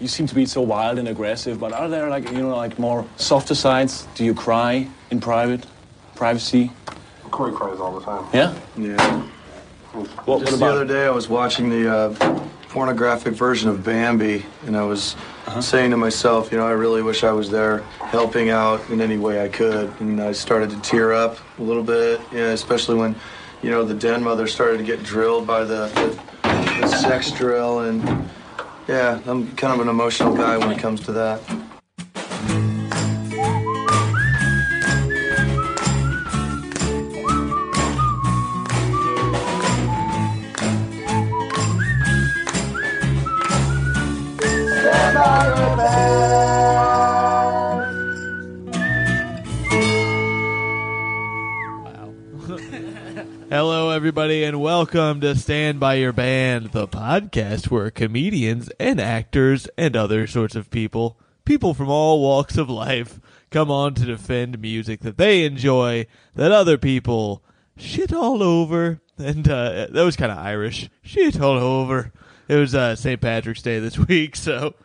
you seem to be so wild and aggressive, but are there like you know like more softer sides? Do you cry in private, privacy? Corey cries all the time. Yeah. Yeah. What, what Just the other day, I was watching the uh, pornographic version of Bambi, and I was saying to myself, you know, I really wish I was there helping out in any way I could. And I started to tear up a little bit, yeah, especially when, you know, the den mother started to get drilled by the, the, the sex drill. And yeah, I'm kind of an emotional guy when it comes to that. Everybody, and welcome to Stand By Your Band, the podcast where comedians and actors and other sorts of people, people from all walks of life, come on to defend music that they enjoy that other people shit all over. And uh, that was kind of Irish. Shit all over. It was uh, St. Patrick's Day this week, so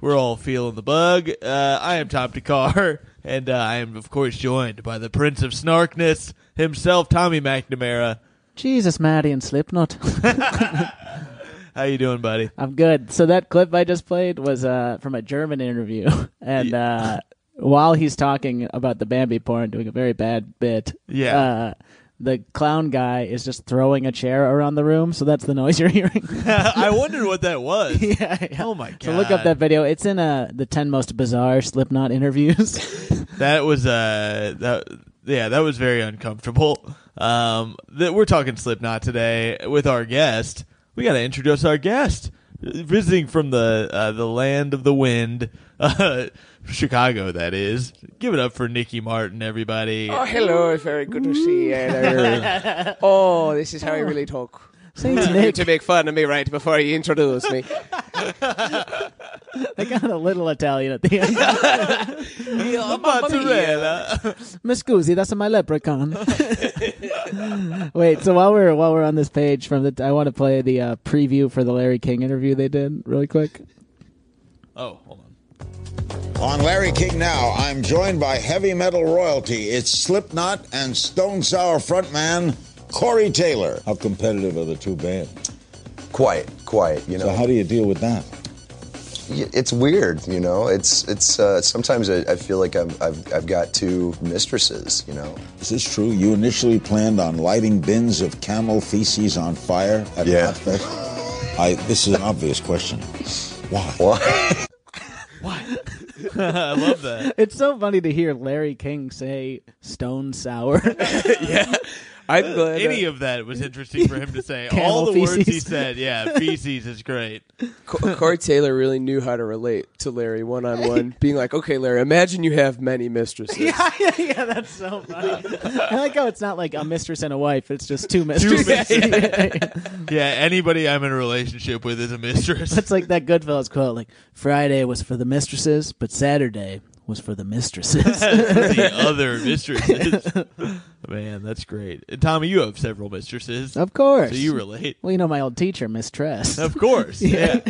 we're all feeling the bug. Uh, I am Tom Thakkar, and uh, I am, of course, joined by the Prince of Snarkness himself, Tommy McNamara. Jesus, Maddie and Slipknot. How you doing, buddy? I'm good. So that clip I just played was uh, from a German interview, and uh, while he's talking about the Bambi porn, doing a very bad bit, Yeah. uh, the clown guy is just throwing a chair around the room. So that's the noise you're hearing. I wondered what that was. yeah, yeah. Oh my god! So look up that video. It's in uh, the ten most bizarre Slipknot interviews. That was uh that yeah that was very uncomfortable. Um, that we're talking Slipknot today with our guest. We got to introduce our guest, visiting from the uh, the land of the wind, uh, Chicago. That is. Give it up for Nikki Martin, everybody. Oh, hello. It's very good to see you. there. oh, this is how I really talk. Saints You Nick, to make fun of me right before you introduce me. I got a little Italian at the end. Mozzarella. Miss Scusi, that's my leprechaun. Wait, so while we're while we're on this page from the, I want to play the uh, preview for the Larry King interview they did really quick. Oh, hold on. On Larry King Now, I'm joined by heavy metal royalty. It's Slipknot and Stone Sour frontman Corey Taylor. How competitive are the two bands? Quiet, quiet. You know, So how do you deal with that? Y- it's weird. You know, it's it's. Uh, sometimes I, I feel like I'm, I've I've got two mistresses. You know. Is this true? You initially planned on lighting bins of camel feces on fire at Yeah. Knotfest? I, this is an obvious question. Why? Why? Why? I love that. It's so funny to hear Larry King say "stone sour." yeah. I'm uh, glad. Any of that was interesting for him to say. All the words he said, yeah, feces is great. Co- Corey Taylor really knew how to relate to Larry one on one, being like, okay, Larry, imagine you have many mistresses. yeah, yeah, yeah, that's so funny. I like how it's not like a mistress and a wife; it's just two mistresses. mistresses. Yeah, anybody I'm in a relationship with is a mistress. That's like that Goodfellas quote: like Friday was for the mistresses, but Saturday was for the mistresses. the other mistresses. Man, that's great. And Tommy, you have several mistresses. of course. So you relate. well, you know my old teacher, Miss Tress. Of course. Yeah.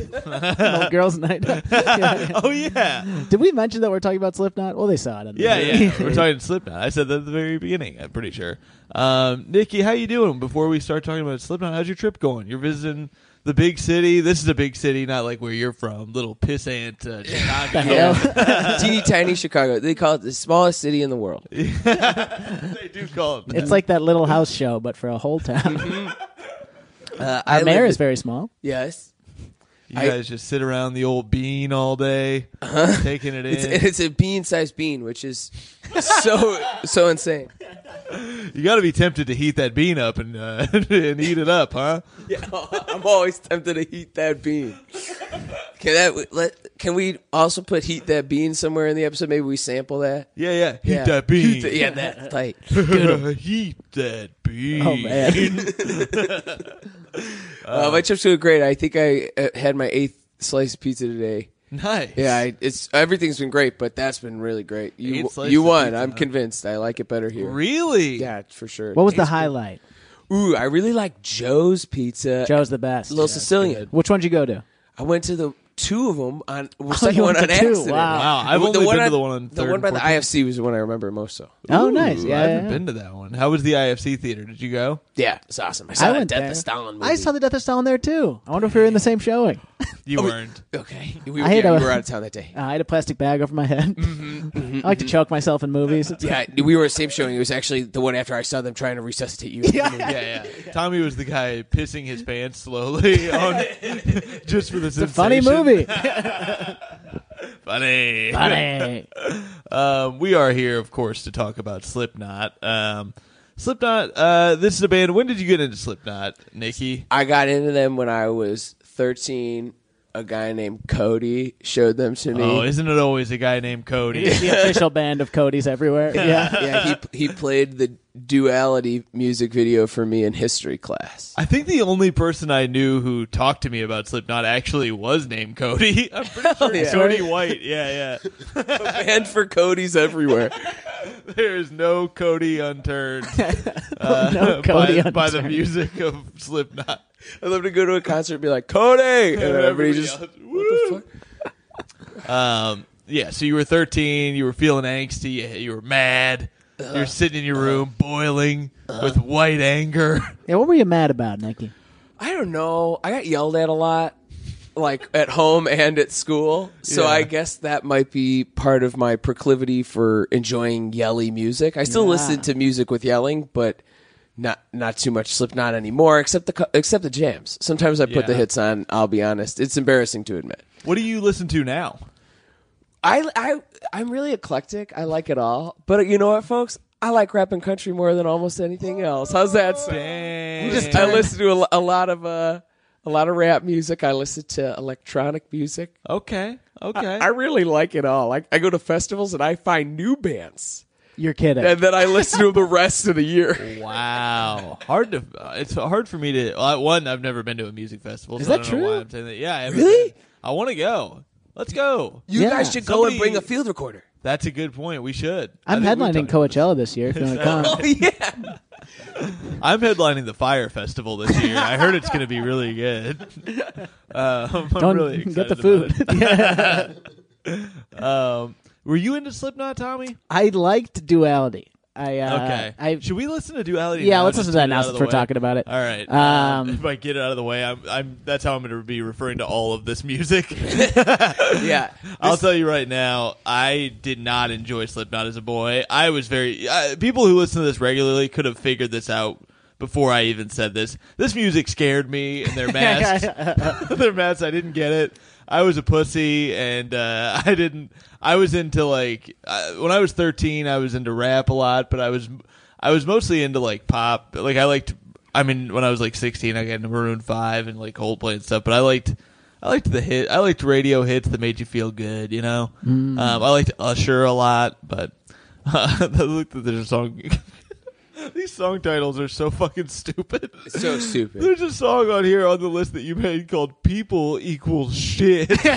old girls' night. Yeah, yeah. Oh yeah. Did we mention that we're talking about Slipknot? Well, they saw it. In the Yeah, movie. yeah. We're talking Slipknot. I said that at the very beginning. I'm pretty sure. Um, Nikki, how you doing? Before we start talking about Slipknot, how's your trip going? You're visiting the big city. This is a big city, not like where you're from, little pissant uh, Chicago. hell? Teeny tiny Chicago. They call it the smallest city in the world. they do call it. It's like that Little House show, but for a whole town. Uh, Our mayor is very small. Yes. You I- guys just sit around the old bean all day, taking it in. It's, it's a bean sized bean, which is so so insane. you got to be tempted to heat that bean up and uh, and eat it up, huh? Yeah, I'm always tempted to heat that bean. Can that let? Can we also put heat that bean somewhere in the episode? Maybe we sample that. Yeah, yeah. Heat Yeah. that bean. Heat the- yeah, that tight. heat that bean. Oh man. Uh, my trip's doing great. I think I uh, had my eighth slice of pizza today. Nice. Yeah, I, it's everything's been great, but that's been really great. Eight You slices you of won. pizza, I'm huh? convinced. I like it better here. Really? Yeah, for sure. what was the highlight? good. Ooh, I really like Joe's pizza. Joe's the best. Little Sicilian. Which one did you go to? I went to the two of them on. The Oh, second you one went on to two. accident. Wow. Wow, I've The only one been to the one on The third one by the fourth. IFC was the one I remember most. So Oh, nice. Ooh, Yeah, I haven't yeah. been to that one. How was the IFC theater? Did you go? yeah, it's awesome. I saw I that went Death there. of Stalin movie. I saw the Death of Stalin there too. I wonder if we were in the same showing. You weren't. Okay, we, I had yeah, a- you were out of town that day. Uh, I had a plastic bag over my head. I like to choke myself in movies. It's Yeah, we were at the same showing. It was actually the one after I saw them trying to resuscitate you. Yeah, yeah. yeah. Tommy was the guy pissing his pants slowly on just for the a funny movie. Funny. Funny. Um, we are here, of course, to talk about Slipknot. Um, Slipknot. Uh, this is a band. When did you get into Slipknot, Nikki? I got into them when I was 13. A guy named Cody showed them to me. Oh, isn't it always a guy named Cody? the official band of Cody's everywhere. Yeah. yeah, he he played the duality music video for me in history class. I think the only person I knew who talked to me about Slipknot actually was named Cody. I'm pretty sure yeah. Cody White. Yeah, yeah. Band for Cody's everywhere. There's no Cody unturned uh, No Cody by, by the music of Slipknot. I'd love to go to a concert and be like, Cody! And everybody just, what the fuck? Um, yeah, so you were 13, you were feeling angsty, you, you were mad, uh-huh. you're sitting in your uh-huh. room boiling uh-huh. with white anger. Yeah, what were you mad about, Nikki? I don't know. I got yelled at a lot, like at home and at school. So Yeah. I guess that might be part of my proclivity for enjoying yelly music. I still Yeah. listen to music with yelling, but not not too much Slipknot anymore. Except the except the jams. Sometimes I put the hits on. I'll be honest. It's embarrassing to admit. What do you listen to now? I I I'm really eclectic. I like it all. But you know what, folks? I like rap and country more than almost anything else. How's that sound? Dang. I listen to a, a lot of uh, a lot of rap music. I listen to electronic music. Okay, okay. I really like it all. I, I go to festivals and I find new bands, You're kidding. and then I listen to the rest of the year. Wow, hard to. Uh, it's hard for me to. Uh, one, I've never been to a music festival. Is so I that don't know why true? I'm saying that. Yeah, I Really? been. I want to go. Let's go. You Yeah. guys should go Somebody- and bring a field recorder. That's a good point. We should. I'm I think we've headlining talked Coachella this year. If you want to come, Oh yeah. I'm headlining the Fyre Festival this year. I heard it's going to be really good. Um, I'm don't really get the food. about it. Um, were you into Slipknot, Tommy? I liked Duality. I uh, Okay. I Should we listen to Duality? yeah. now, Let's just listen to that it now out of since the we're way? talking about it. All right. Um, if I get it out of the way, I'm. I'm. That's how I'm going to be referring to all of this music. yeah. I'll tell you right now, I did not enjoy Slipknot as a boy. I was very. Uh, people who listen to this regularly could have figured this out before I even said this. This music scared me, and their masks. their masks. I didn't get it. I was a pussy, and uh, I didn't. I was into like uh, when I was 13. I was into rap a lot, but I was I was mostly into like pop. Like I liked. I mean, when I was like 16, I got into Maroon Five and like Coldplay and stuff. But I liked. I liked the hit. I liked radio hits that made you feel good. You know. Um, I liked Usher a lot, but uh, look that there's a song. These song titles are so fucking stupid. So stupid. There's a song on here on the list that you made called "People Equals Shit."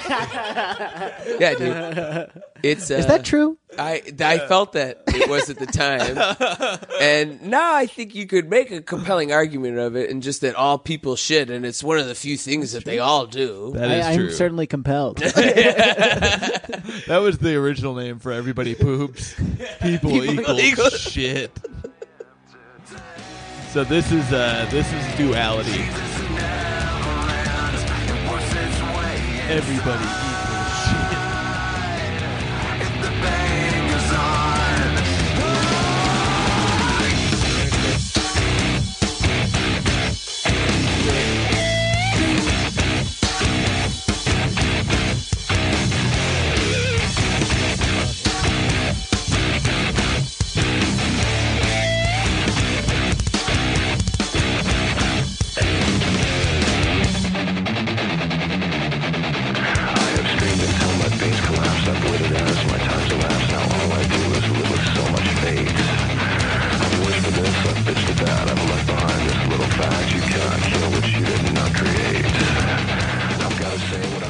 Yeah, dude. It's uh, Is that true? I I felt that it was at the time, and now I think you could make a compelling argument of it, and just that all people shit, and it's one of the few things that they all do. That is I, true. I'm certainly compelled. that was the original name for everybody poops. People, equals, equals- shit. So this is uh this is duality. Everybody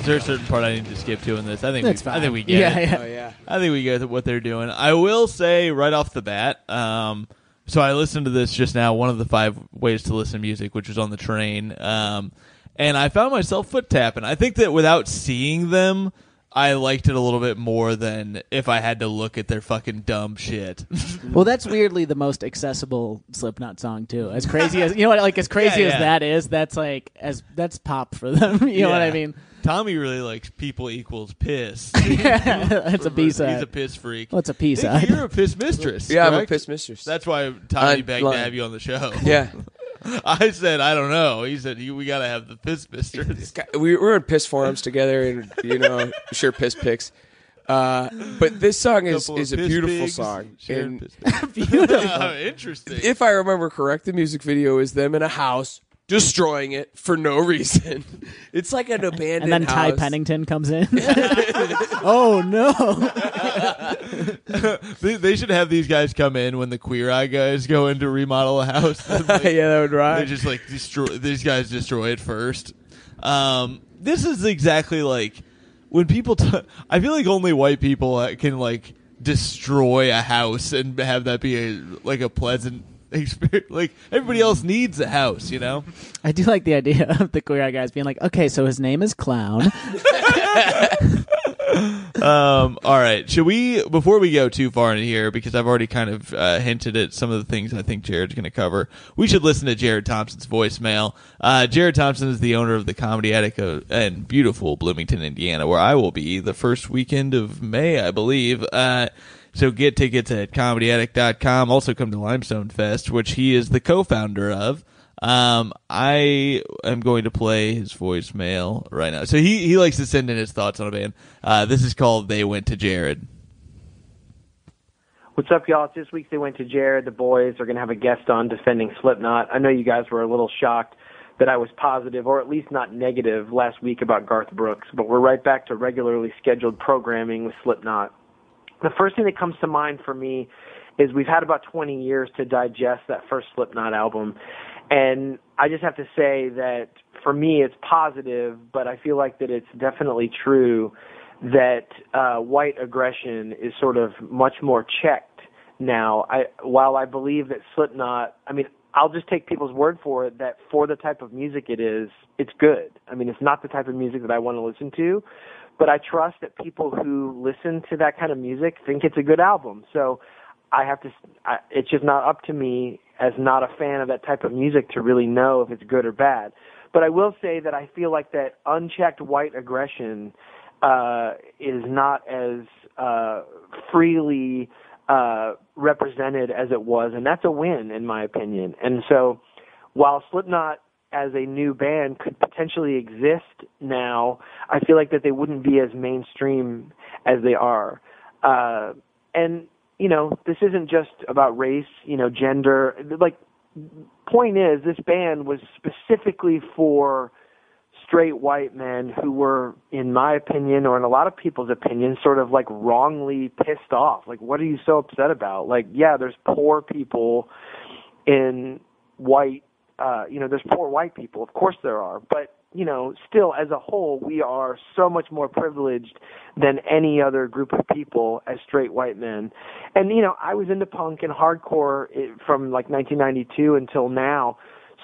Is there a certain part I need to skip to in this? I think That's we, I think we get Yeah, it. yeah. Oh yeah. I think we get what they're doing. I will say right off the bat. Um, so I listened to this just now. One of the five ways to listen to music, which was on the train. Um, and I found myself foot tapping. I think that without seeing them, I liked it a little bit more than if I had to look at their fucking dumb shit. Well, that's weirdly the most accessible Slipknot song too. As crazy as you know, what, like as crazy Yeah, as that is, that's like as that's pop for them. You know what I mean? Tommy really likes people equals piss. That's a B He's a piss freak. Well, it's a P side. You're a piss mistress. Yeah, I'm a piss mistress. That's why Tommy On begged to have you on the show. yeah. I said I don't know. He said we got to have the piss mistress. we we're in piss forums together, and you know, sure piss pics. Uh, but this song is is a beautiful pigs, song. And. Oh, interesting. if I remember correct, the music video is them in a house destroying it for no reason. It's like an abandoned and then Ty house. Pennington comes in. oh no! they, they should have these guys come in when the Queer Eye guys go in to remodel a house. Like, yeah, that would They just like destroy. These guys destroy it first. Um, this is exactly like when people. T- I feel like only white people uh, can like destroy a house and have that be a like a pleasant experience. Like everybody else needs a house, you know. I do like the idea of the queer eye guys being like, okay, so his name is Clown. Um, all right. Should we, before we go too far in here, because I've already kind of uh, hinted at some of the things I think Jared's going to cover, we should listen to Jared Thompson's voicemail. Uh, Jared Thompson is the owner of the Comedy Attic in beautiful Bloomington, Indiana, where I will be the first weekend of May, I believe. Uh, so get tickets at comedyattic.com. Also come to Limestone Fest, which he is the co-founder of. Um, I am going to play his voicemail right now. So he, he likes to send in his thoughts on a band. Uh, this is called They Went to Jared. What's up, y'all? It's this week they went to Jared. The boys are going to have a guest on defending Slipknot. I know you guys were a little shocked that I was positive, or at least not negative, last week about Garth Brooks, but we're right back to regularly scheduled programming with Slipknot. The first thing that comes to mind for me is we've had about 20 years to digest that first Slipknot album. And I just have to say that for me it's positive, but I feel like that it's definitely true that uh, white aggression is sort of much more checked now. I while I believe that Slipknot, I mean, I'll just take people's word for it that for the type of music it is, it's good. I mean, it's not the type of music that I want to listen to, but I trust that people who listen to that kind of music think it's a good album. So I have to. I, it's just not up to me as not a fan of that type of music to really know if it's good or bad. But I will say that I feel like that unchecked white aggression uh, is not as uh, freely uh, represented as it was, and that's a win in my opinion. And so, while Slipknot as a new band could potentially exist now, I feel like that they wouldn't be as mainstream as they are. Uh, and you know, this isn't just about race, you know, gender. Like, point is, this band was specifically for straight white men who were, in my opinion, or in a lot of people's opinion, sort of like wrongly pissed off. Like, what are you so upset about? Like, yeah, there's poor people in white, uh, you know, there's poor white people. Of course there are. But, you know, still, as a whole, we are so much more privileged than any other group of people as straight white men. And, you know, I was into punk and hardcore eh, from like 1992 until now.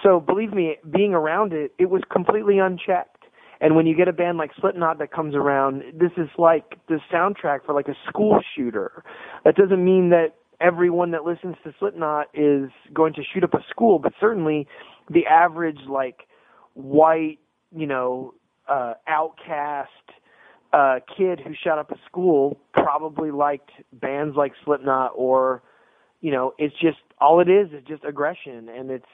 So believe me, being around it, it was completely unchecked. And when you get a band like Slipknot that comes around, this is like the soundtrack for like a school shooter. That doesn't mean that everyone that listens to Slipknot is going to shoot up a school, but certainly the average like white, you know, uh outcast uh kid who shot up a school probably liked bands like Slipknot or you know, it's just all it is is just aggression. And it's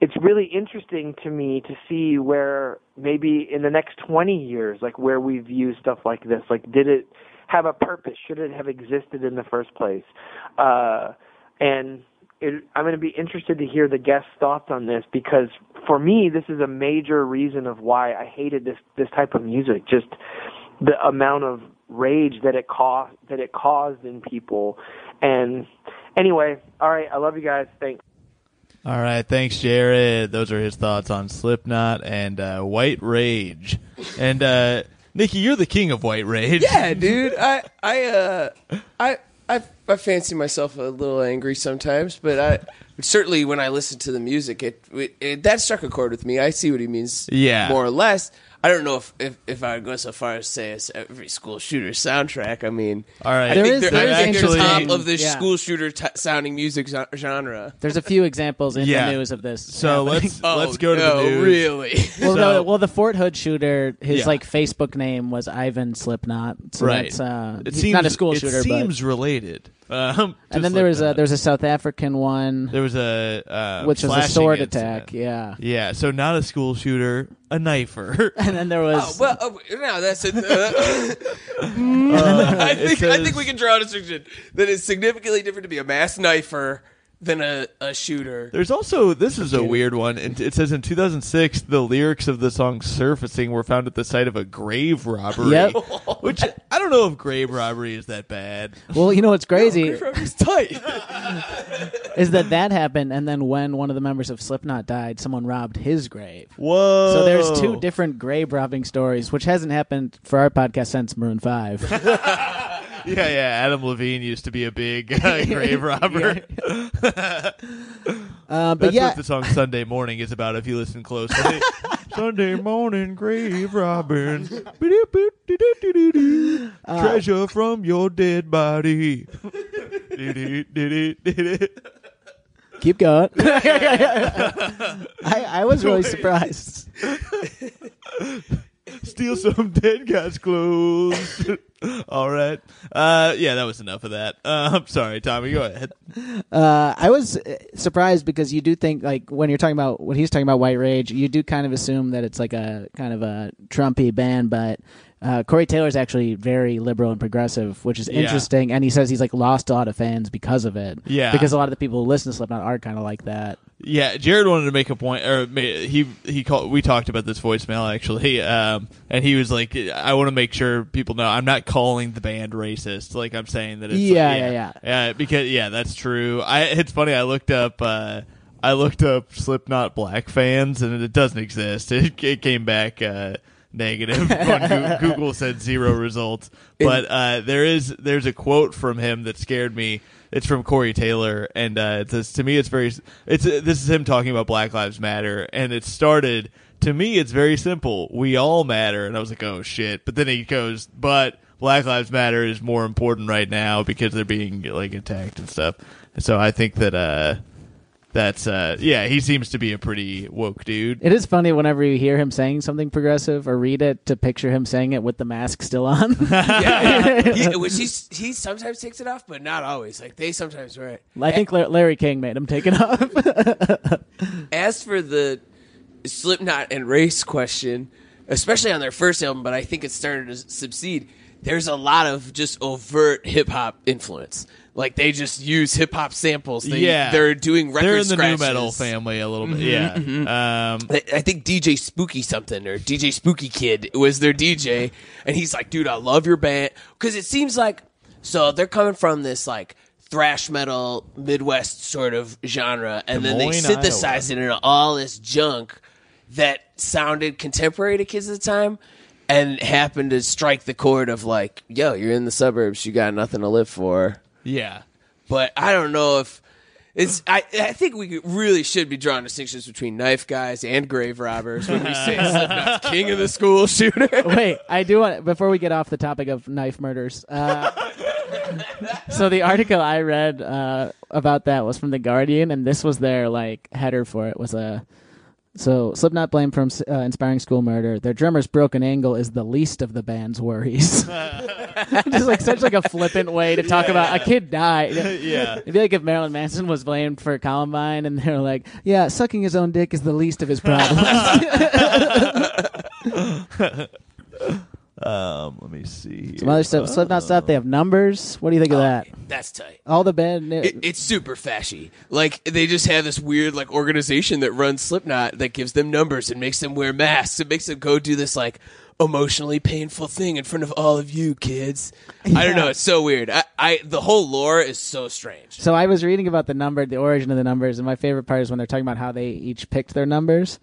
it's really interesting to me to see where maybe in the next 20 years like where we view stuff like this. Like did it have a purpose should it have existed in the first place uh and it, I'm going to be interested to hear the guest's thoughts on this because for me this is a major reason of why I hated this this type of music just the amount of rage that it caused that it caused in people and anyway all right I love you guys thanks All right, thanks, Jared. Those are his thoughts on Slipknot and uh, White Rage. And uh, Nikki, you're the king of White Rage. Yeah, dude. I I uh I I I fancy myself a little angry sometimes, but I certainly when I listen to the music, it, it, it that struck a chord with me. I see what he means, Yeah. more or less. I don't know if, if, if I would go so far as to say it's every school shooter soundtrack. I mean, All right. I There think is- they're, there I is think top of the yeah. school shooter t- sounding music genre. There's a few examples in Yeah. the news of this. So happening. let's Oh, let's go to no, the news. really? Well, So- no, well, the Fort Hood shooter, his Yeah. like Facebook name was Ivan Slipknot. So right. That's, uh, it he's seems not a school shooter. But it shooter, seems related. Um, and then there was a Slipknot. there was a South African one, there was a uh, which was a sword incident. attack. Yeah, Yeah, so not a school shooter, a knifer. and then there was. Oh, was well, oh, no, that's it. Uh, I it think I think we can draw a distinction that it's significantly different to be a mass knifer than a, a shooter. There's also this is a weird one. and It says in 2006 the lyrics of the song "Surfacing" were found at the site of a grave robbery. Yep. Which I don't know if grave robbery is that bad. well, you know what's crazy It's tight. is that that happened, and then when one of the members of Slipknot died, someone robbed his grave. Whoa! So there's two different grave robbing stories, which hasn't happened for our podcast since Maroon Five. Yeah, yeah. Adam Levine used to be a big uh, grave robber. Uh, but That's yeah, what the song "Sunday Morning" is about. If you listen closely, Sunday morning grave robbing, Uh, treasure from your dead body. keep going. I, I was really surprised. Steal some dead guy's clothes. All right. Uh, yeah, that was enough of that. Uh, I'm sorry, Tommy. Go ahead. Uh, I was uh, surprised because you do think like when you're talking about when he's talking about White Rage, you do kind of assume that it's like a kind of a Trumpy band, but uh, Corey Taylor's actually very liberal and progressive, which is Yeah. interesting. And he says he's like lost a lot of fans because of it. Yeah. because a lot of the people who listen to Slipknot are kind of like that. Yeah, Jared wanted to make a point, or he he called. We talked about this voicemail actually, um, and he was like, "I want to make sure people know I'm not calling the band racist. Like I'm saying that it's Yeah, like, yeah, yeah, yeah, because yeah, that's true. I it's funny. I looked up. Uh, I looked up Slipknot black fans, and it doesn't exist. It, it came back uh, negative. Google said zero results, but uh, there is there's a quote from him that scared me. It's from Corey Taylor, and uh, it says to me, it's very. It's uh, this is him talking about Black Lives Matter, and it started. To me, it's very simple. We all matter, and I was like, oh shit. But then he goes, but Black Lives Matter is more important right now because they're being like attacked and stuff. So I think that uh, that's uh, yeah, he seems to be a pretty woke dude. It is funny whenever you hear him saying something progressive or read it to picture him saying it with the mask still on. yeah, he, which he he sometimes takes it off, but not always. Like they sometimes wear it. I think La- Larry King made him take it off. As for the Slipknot and race question, especially on their first album, but I think it started to succeed. There's a lot of just overt hip hop influence. Like they just use hip hop samples. They, yeah, they're doing record They're in the scratches. new metal family a little bit. Yeah. Um, I I think DJ Spooky something or DJ Spooky Kid was their DJ, and he's like, "Dude, I love your band," because it seems like so they're coming from this like thrash metal Midwest sort of genre, and then they synthesize it into all this junk that sounded contemporary to kids at the time. And happened to strike the chord of like, yo, you're in the suburbs, you got nothing to live for yeah. but I don't know if it's. I I think we really should be drawing distinctions between knife guys and grave robbers when we say Slipknot's king of the school shooter. Wait, I do want before we get off the topic of knife murders. Uh, so the article I read uh, about that was from the Guardian, and this was their like header for it was a. So Slipknot blamed for uh, inspiring school murder. Their drummer's broken ankle is the least of the band's worries. Just like such like a flippant way to talk about a kid died. Yeah. It'd be like if Marilyn Manson was blamed for Columbine, and they're like, "Yeah, sucking his own dick is the least of his problems." Um, let me see. Some other stuff, Slipknot stuff. They have numbers. What do you think of that? That's tight. All the band. It, it's super fashy. Like they just have this weird like organization that runs Slipknot that gives them numbers and makes them wear masks. It makes them go do this like emotionally painful thing in front of all of you kids. I don't know. It's so weird. I, I the whole lore is so strange. So I was reading about the number, the origin of the numbers, and my favorite part is when they're talking about how they each picked their numbers.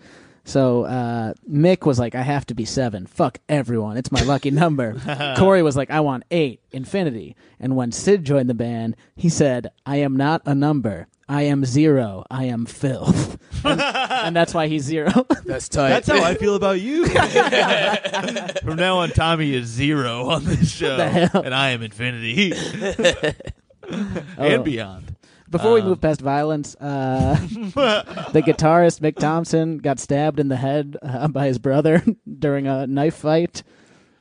So uh, Mick was like, I have to be seven. Fuck everyone. It's my lucky number. Corey was like, I want eight. Infinity. And when Sid joined the band, he said, I am not a number. I am zero. I am filth. and, and that's why he's zero. That's tight. That's how I feel about you. From now on, Tommy is zero on this show, the hell? and I am infinity Oh. and beyond. Before we move past violence, uh, the guitarist Mick Thompson got stabbed in the head uh, by his brother during a knife fight.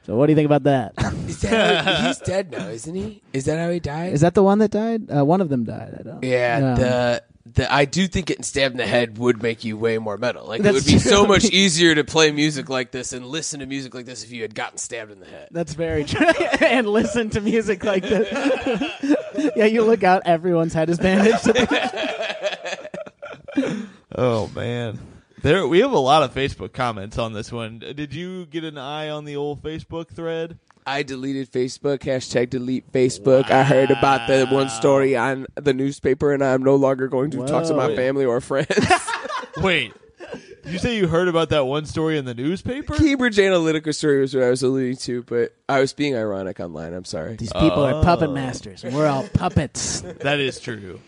So, what do you think about that? Is that how he's dead now, isn't he? Is that how he died? Is that the one that died? Uh, one of them died. I don't. yeah, No. the the I do think getting stabbed in the head would make you way more metal. Like it would be so much easier to play music like this and listen to music like this if you had gotten stabbed in the head. That's very true. and listen to music like this. yeah, you look out, everyone's head is bandaged. Oh man, there we have a lot of Facebook comments on this one. Did you get an eye on the old Facebook thread? I deleted Facebook. Hashtag delete Facebook. I heard about the one story on the newspaper, and I'm no longer going to talk to my family or friends. Wait, you say you heard about that one story in the newspaper? Cambridge Analytica story was what I was alluding to, but I was being ironic online. I'm sorry. These people are puppet oh. masters, and we're all puppets. That is true.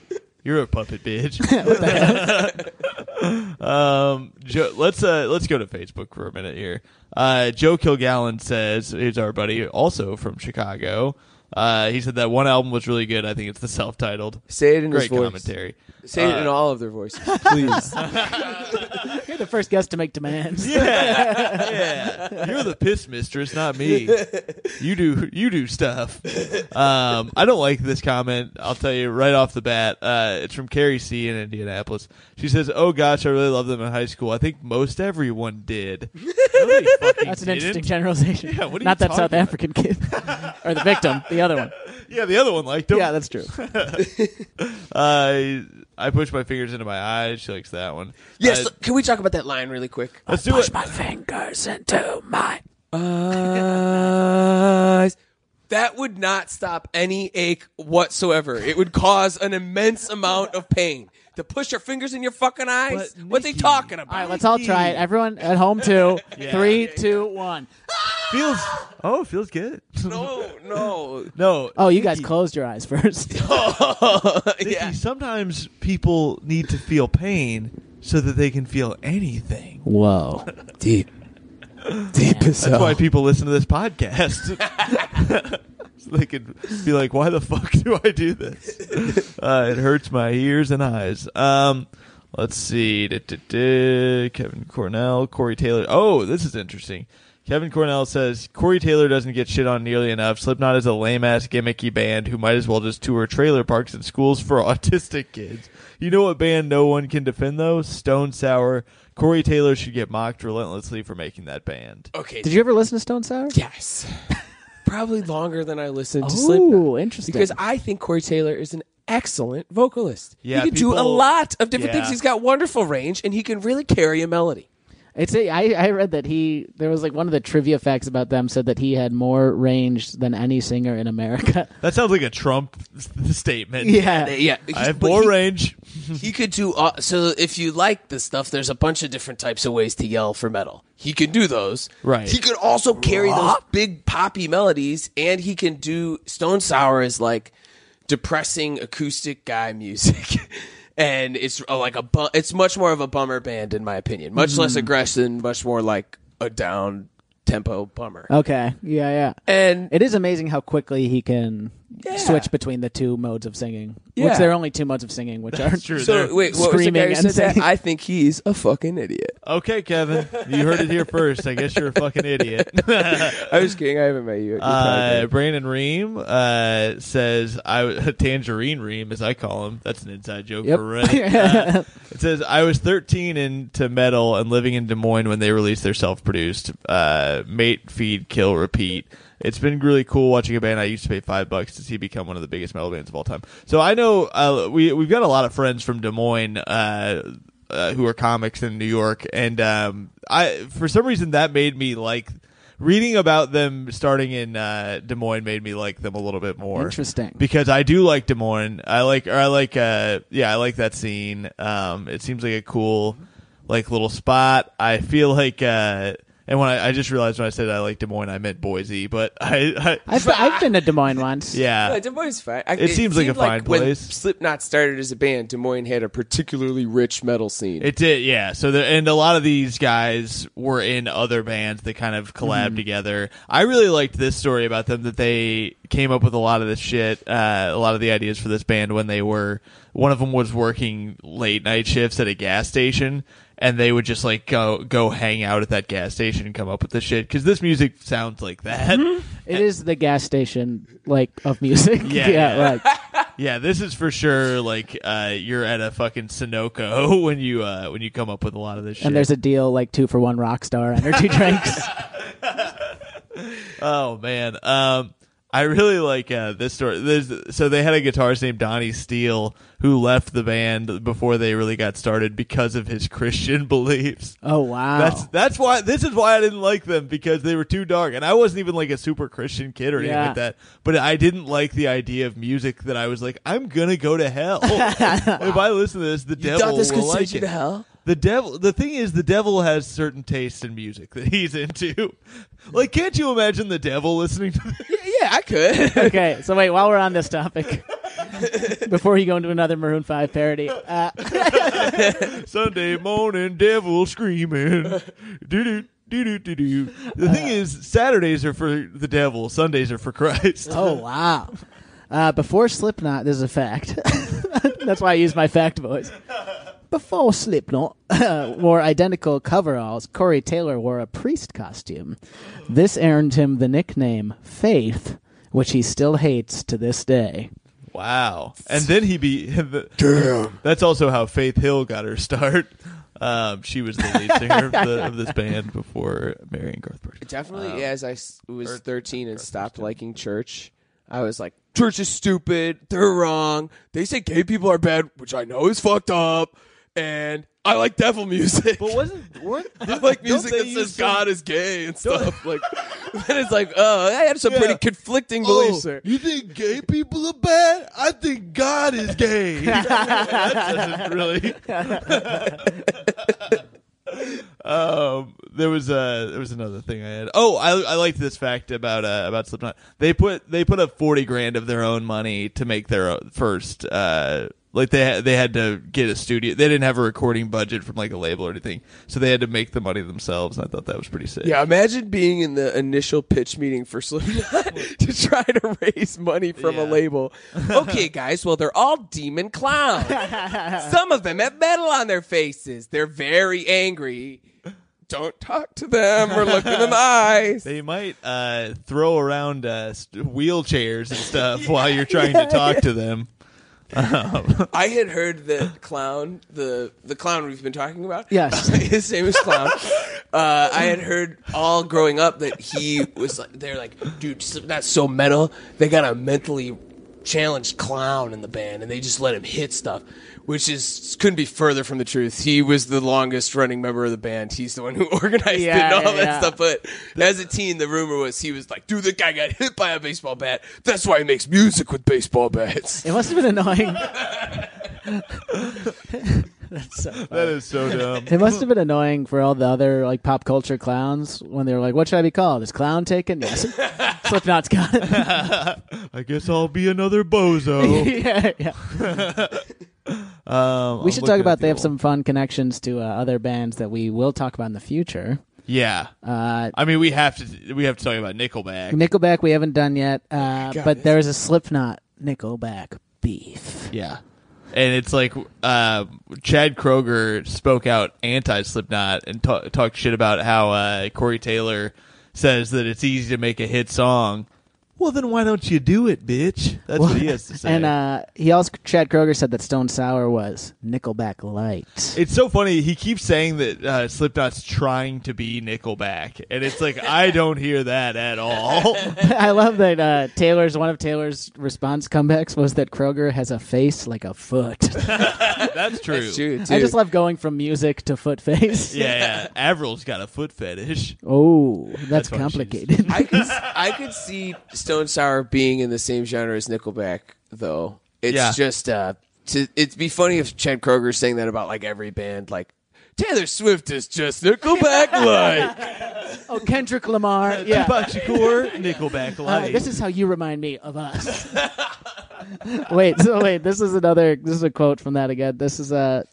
You're a puppet bitch. um, Joe, let's uh, let's go to Facebook for a minute here. Uh, Joe Kilgallen says, "Here's our buddy, also from Chicago." Uh, he said that one album was really good. I think it's the self-titled. Say it in Great his voice. commentary. Say it in all of their voices, please. You're the first guest to make demands. yeah, you're the piss mistress, not me. You do you do stuff. Um, I don't like this comment. I'll tell you right off the bat. Uh, it's from Carrie C in Indianapolis. She says, "Oh gosh, I really loved them in high school. I think most everyone did." No, That's an didn't. interesting generalization. Yeah, what are Not you that South about? African kid. or the victim, the other one. Yeah, the other one liked them. Yeah, that's true. Uh, I push my fingers into my eyes. She likes that one. yes, Uh, can we talk about that line really quick? let's do it. Push my fingers into my. eyes. That would not stop any ache whatsoever. It would cause an immense amount of pain. To push your fingers in your fucking eyes? But, what they talking about? All right, let's all try it. Everyone at home too. Yeah. Three, two, one. Feels. Oh, feels good. no, no. no. Oh, you guys closed your eyes first. Nikki, yeah. sometimes people need to feel pain so that they can feel anything. Whoa. Deep. Deep as That's why people listen to this podcast. so they could be like, why the fuck do I do this? Uh, it hurts my ears and eyes. Um, let's see. Da-da-da. Kevin Cornell, Corey Taylor. Oh, this is interesting. Kevin Cornell says Corey Taylor doesn't get shit on nearly enough. Slipknot is a lame ass gimmicky band who might as well just tour trailer parks and schools for autistic kids. You know what band no one can defend though? Stone Sour. Corey Taylor should get mocked relentlessly for making that band. Okay. Did you ever listen to Stone Sour? Yes. Probably longer than I listened to Slipknot. Oh, interesting. Because I think Corey Taylor is an excellent vocalist. Yeah, he can do a lot of different Yeah. things. He's got wonderful range, and he can really carry a melody. It's a, I, I read that he there was like one of the trivia facts about them said that he had more range than any singer in America. That sounds like a Trump s- statement. yeah. Yeah, I have but more he- range. He could do uh, so. If you like this stuff, there's a bunch of different types of ways to yell for metal. He can do those. Right. He could also carry those big poppy melodies, and he can do Stone Sour is like depressing acoustic guy music. And it's uh, like a bu- it's much more of a bummer band in my opinion. Much less aggression, much more like a down tempo bummer. Okay. Yeah, yeah. And It is amazing how quickly he can Yeah. switch between the two modes of singing. Yeah. Which there are only two modes of singing, which are true. so They're wait, what was the guy screaming who and said that? I think he's a fucking idiot. Okay, Kevin, you heard it here first. I guess you're a fucking idiot. I was kidding. I haven't met you. Uh. Brandon Ream uh, says, "I Tangerine Ream, as I call him. That's an inside joke Yep. for Reddit. Uh, it says I was 13 into metal and living in Des Moines when they released their self-produced uh, Mate, Feed, Kill, Repeat. It's been really cool watching a band I used to pay five bucks to see become one of the biggest metal bands of all time. So I know uh, we we've got a lot of friends from Des Moines." Uh, uh, who are comics in New York, and um, I for some reason that made me like reading about them starting in uh, Des Moines made me like them a little bit more. Interesting. because I do like Des Moines. I like or I like uh yeah I like that scene. Um, it seems like a cool like little spot. I feel like, uh, and when I, I just realized when I said I like Des Moines, I meant Boise, but I, I I've, I've been to Des Moines once. yeah, Yeah, Des Moines is fine. I, It seems like a seemed fine when place. Slipknot started as a band, Des Moines had a particularly rich metal scene. It did, yeah. So the, and a lot of these guys were in other bands that kind of collabed Mm-hmm. together. I really liked this story about them that they came up with a lot of this shit, uh, a lot of the ideas for this band when they were. One of them was working late night shifts at a gas station, and they would just like go go hang out at that gas station and come up with the shit because this music sounds like that. It is the gas station like of music. Yeah, yeah. like yeah, this is for sure. Like uh, you're at a fucking Sunoco when you uh, when you come up with a lot of this shit. and there's a deal like two for one Rockstar energy drinks. Oh man, um, I really like uh, this story. There's, so they had a guitarist named Donnie Steele who left the band before they really got started because of his Christian beliefs. Oh wow. That's that's why this is why I didn't like them because they were too dark, and I wasn't even like a super Christian kid or anything Yeah. like that. But I didn't like the idea of music that I was like, I'm gonna go to hell if I listen to this. The you devil this will like it. to hell? The devil. The thing is, the devil has certain tastes in music that he's into. Like, can't you imagine the devil listening to? This? Yeah, I could. okay, so wait, while we're on this topic, before you go into another Maroon Five parody, uh, Sunday morning, devil screaming. Do do do do do do. The thing is, Saturdays are for the devil. Sundays are for Christ. oh wow, uh, before Slipknot, this is a fact. That's why I use my fact voice. Before Slipknot wore identical coveralls, Corey Taylor wore a priest costume. This earned him the nickname Faith, which he still hates to this day. Wow. And then he be damn. That's also how Faith Hill got her start. Um, she was the lead singer of, the, of this band before marrying Garth Brooks. Definitely, as I was or- 13 and stopped liking church, I was like, church is stupid. They're wrong. They say gay people are bad, which I know is fucked up. And I like devil music. But wasn't weren't I like music that says some- God is gay and stuff. Like, then it's like, oh, I had some pretty conflicting beliefs Oh, there. you think gay people are bad? I think God is gay. that doesn't really. um, there was uh, there was another thing I had. Oh, I I liked this fact about uh, about Slipknot. They put they put up forty grand of their own money to make their first. Uh, like they had, they had to get a studio. They didn't have a recording budget from like a label or anything, so they had to make the money themselves. And I thought that was pretty sick. Yeah, imagine being in the initial pitch meeting for Slipknot to try to raise money from a Yeah. label. Okay, guys, well, they're all demon clowns. Some of them have metal on their faces. They're very angry. Don't talk to them or look them in the eyes. They might uh, throw around uh, st- wheelchairs and stuff while you're trying to talk to them. I had heard that clown, the the clown we've been talking about. Yes. his name is Clown. Uh, I had heard all growing up that he was like, they're like, dude, that's so metal. They got a mentally challenged clown in the band, and they just let him hit stuff, which is couldn't be further from the truth. He was the longest running member of the band. He's the one who organized Yeah, it and all yeah, that yeah. stuff. But as a teen, the rumor was he was like, dude, the guy got hit by a baseball bat. That's why he makes music with baseball bats. It must have been annoying. That's so That is so dumb. It must have been annoying for all the other like pop culture clowns when they were like, "What should I be called? Is clown taken?" Yes. Slipknot's got it. I guess I'll be another bozo. yeah, yeah. Um, We should talk about the they have old- some fun connections to uh, other bands that we will talk about in the future. Yeah, Uh, I mean we have to we have to talk about Nickelback. Nickelback we haven't done yet, uh, God, but there is a Slipknot Nickelback beef. yeah, and it's like uh, Chad Kroeger spoke out anti Slipknot and ta- talked shit about how uh, Corey Taylor says that it's easy to make a hit song. Well, then why don't you do it, bitch? That's what he has to say. And uh, he also Chad Kroeger said that Stone Sour was Nickelback light. It's so funny. He keeps saying that uh, Slipknot's trying to be Nickelback, and it's like I don't hear that at all. I love that uh, Taylor's one of Taylor's response comebacks was that Kroeger has a face like a foot. That's true. That's true, I just love going from music to foot face. Yeah, yeah. Avril's got a foot fetish. Oh, that's, That's why she's- complicated. I could I could see Stone Sour being in the same genre as Nickelback, though. It's Yeah. just uh, to, it'd be funny if Chad Kroeger's saying that about like every band. Like Taylor Swift is just Nickelback like. Oh, Kendrick Lamar. Yeah. Tupac Shakur, Nickelback Uh, this is how you remind me of us. wait, so wait, this is another. This is a quote from that again. This is a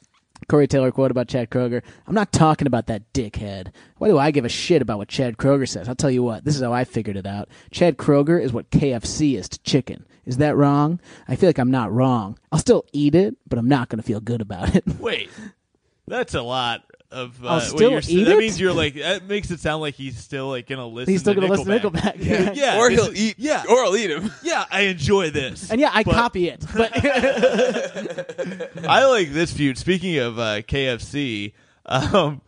Corey Taylor quote about Chad Kroeger. I'm not talking about that dickhead. Why do I give a shit about what Chad Kroeger says? I'll tell you what. This is how I figured it out. Chad Kroeger is what KFC is to chicken. Is that wrong? I feel like I'm not wrong. I'll still eat it, but I'm not going to feel good about it. Wait, that's a lot of. Uh, I'll what still you're, eat that it? means you're like that makes it sound like he's still like gonna listen. He's still to going to listen to Nickelback. Nickelback. Yeah, or he'll eat. Yeah, Or I'll eat him. yeah. I enjoy this, And yeah, I but copy it. But I like this feud. Speaking of uh, KFC, um,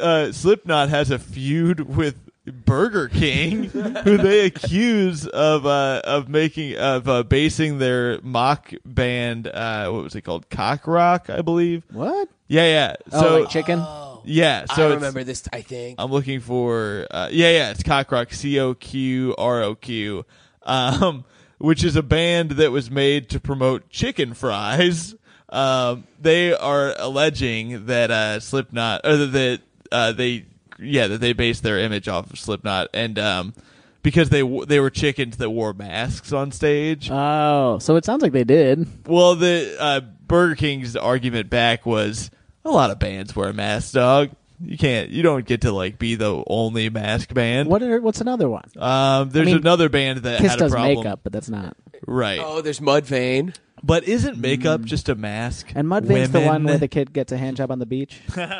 uh, Slipknot has a feud with Burger King, who they accuse of uh, of making of uh, basing their mock band. Uh, what was it called? Coq Roq, I believe. what? Yeah, yeah. Oh, So wait, chicken. yeah, so I it's- remember this. I think. I'm looking for uh, yeah yeah it's Coq Roq C O Q R O Q, um, which is a band that was made to promote chicken fries. Um, they are alleging that uh, Slipknot or that uh, they yeah that they based their image off of Slipknot and um, because they w- they were chickens that wore masks on stage. Oh, so it sounds like they did. Well, the uh, Burger King's argument back was a lot of bands wear masks, dog. You can't, you don't get to like be the only mask band. What? Are, what's another one? Um, there's I mean, another band that Kiss had a does problem, makeup, but that's not. right? Oh, there's Mudvayne. But isn't makeup just a mask? And Mudvayne's the one Women- where the kid gets a hand job on the beach. Did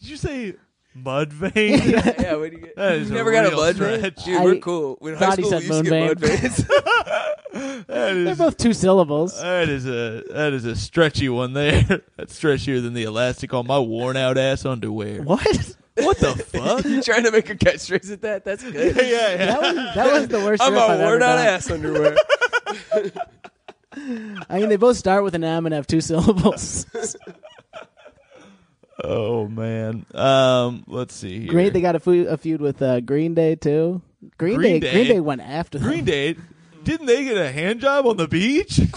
you say Mudvayne? Yeah, what do you get? That You is a never got a real Mudvayne? stretch. Dude, I we're cool. When high thought he school, said we used to get Moonvayne. Mudvaynes. that They're is both two syllables. that is a that is a stretchy one there. That's stretchier than the elastic on my worn out ass underwear. What? What the fuck? you trying to make a catchphrase at that? That's good. yeah, yeah. That was that was the worst. I'm riff a I've ever worn out done. ass underwear. I mean, they both start with an M and have two syllables. Oh man. Um, let's see here. Green, they got a, feud, a feud with uh, Green Day too. Green, Green Day, Day? Green Day went after them. Green Day. Didn't they get a hand job on the beach?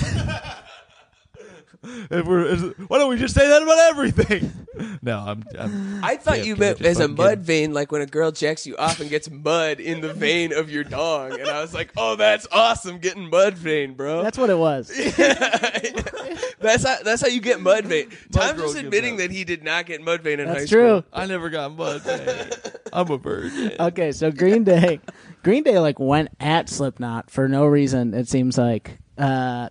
if we're, is, why don't we just say that about everything? No, I'm. I'm I thought Yeah, you meant as a mud kidding. vein, like when a girl jacks you off and gets mud in the vein of your dong. And I was like, oh, that's awesome, getting mud vein, bro. That's what it was. that's how that's how you get mud vein. Tom's just admitting that he did not get mud vein in high That's school. true. I never got mud. vein. I'm a virgin. Okay, so Green Day, Green Day like went at Slipknot for no reason. It seems like. Uh,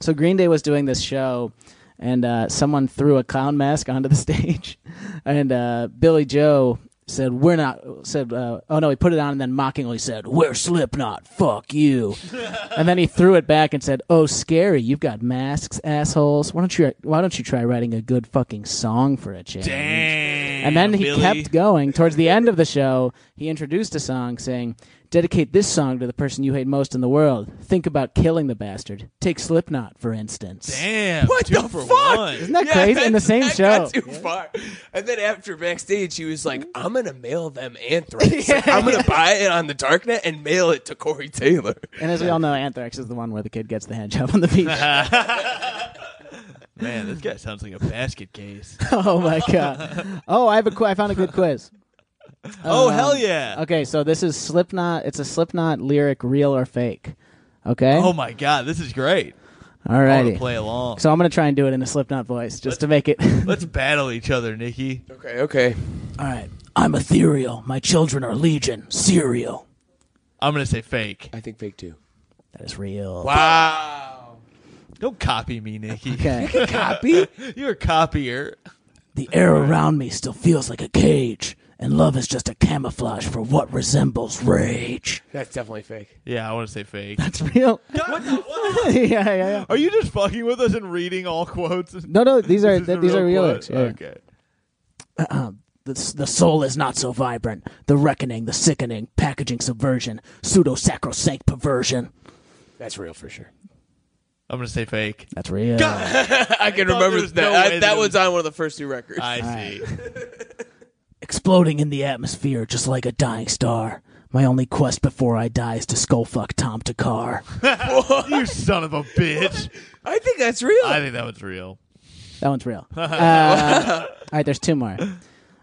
so Green Day was doing this show, and uh, someone threw a clown mask onto the stage, and uh, Billie Joe said, "We're not." Said, uh, "Oh no!" He put it on and then mockingly said, "We're Slipknot. Fuck you." and then he threw it back and said, "Oh, scary! You've got masks, assholes. Why don't you? Why don't you try writing a good fucking song for a change?" Damn. And then he Billy. kept going. Towards the end of the show, he introduced a song saying, Dedicate this song to the person you hate most in the world. Think about killing the bastard. Take Slipknot, for instance. Damn. What two the for fuck? one. Isn't that Yeah, crazy? In the same that show. Got too far. And then after backstage, he was like, "I'm gonna mail them Anthrax. Like, I'm gonna buy it on the darknet and mail it to Corey Taylor." And as we all know, Anthrax is the one where the kid gets the hand job on the beach. Man, this guy sounds like a basket case. oh my god. Oh, I have a qu- I found a good quiz. oh Um, hell yeah. Okay, so this is Slipknot. It's a Slipknot lyric, real or fake. Okay. Oh my god, this is great. I Alrighty. want to play along. So I'm gonna try and do it in a Slipknot voice just to make it. Let's battle each other, Nikki. Okay, okay. All right. I'm ethereal. My children are legion. Serial. I'm gonna say fake. I think fake too. That is real. Wow. Don't copy me, Nikki. Okay. Copy. You're a copier. the air around me still feels like a cage, and love is just a camouflage for what resembles rage. That's definitely fake. Yeah, I want to say fake. That's real. yeah, yeah, yeah. Are you just fucking with us and reading all quotes? No, no, these are This is a these are real. quote? lyrics, yeah. Okay. Uh-uh. The, the soul is not so vibrant. The reckoning, the sickening, packaging subversion, pseudo sacrosanct perversion. That's real for sure. I'm gonna say fake. That's real. I can thought remember there was that. no I- way that that was was- on one of the first two records. I right. see. Exploding in the atmosphere just like a dying star. My only quest before I die is to skullfuck Tom Thakkar. you son of a bitch. I think that's real. I think that was real. That one's real. Uh, all right, there's two more.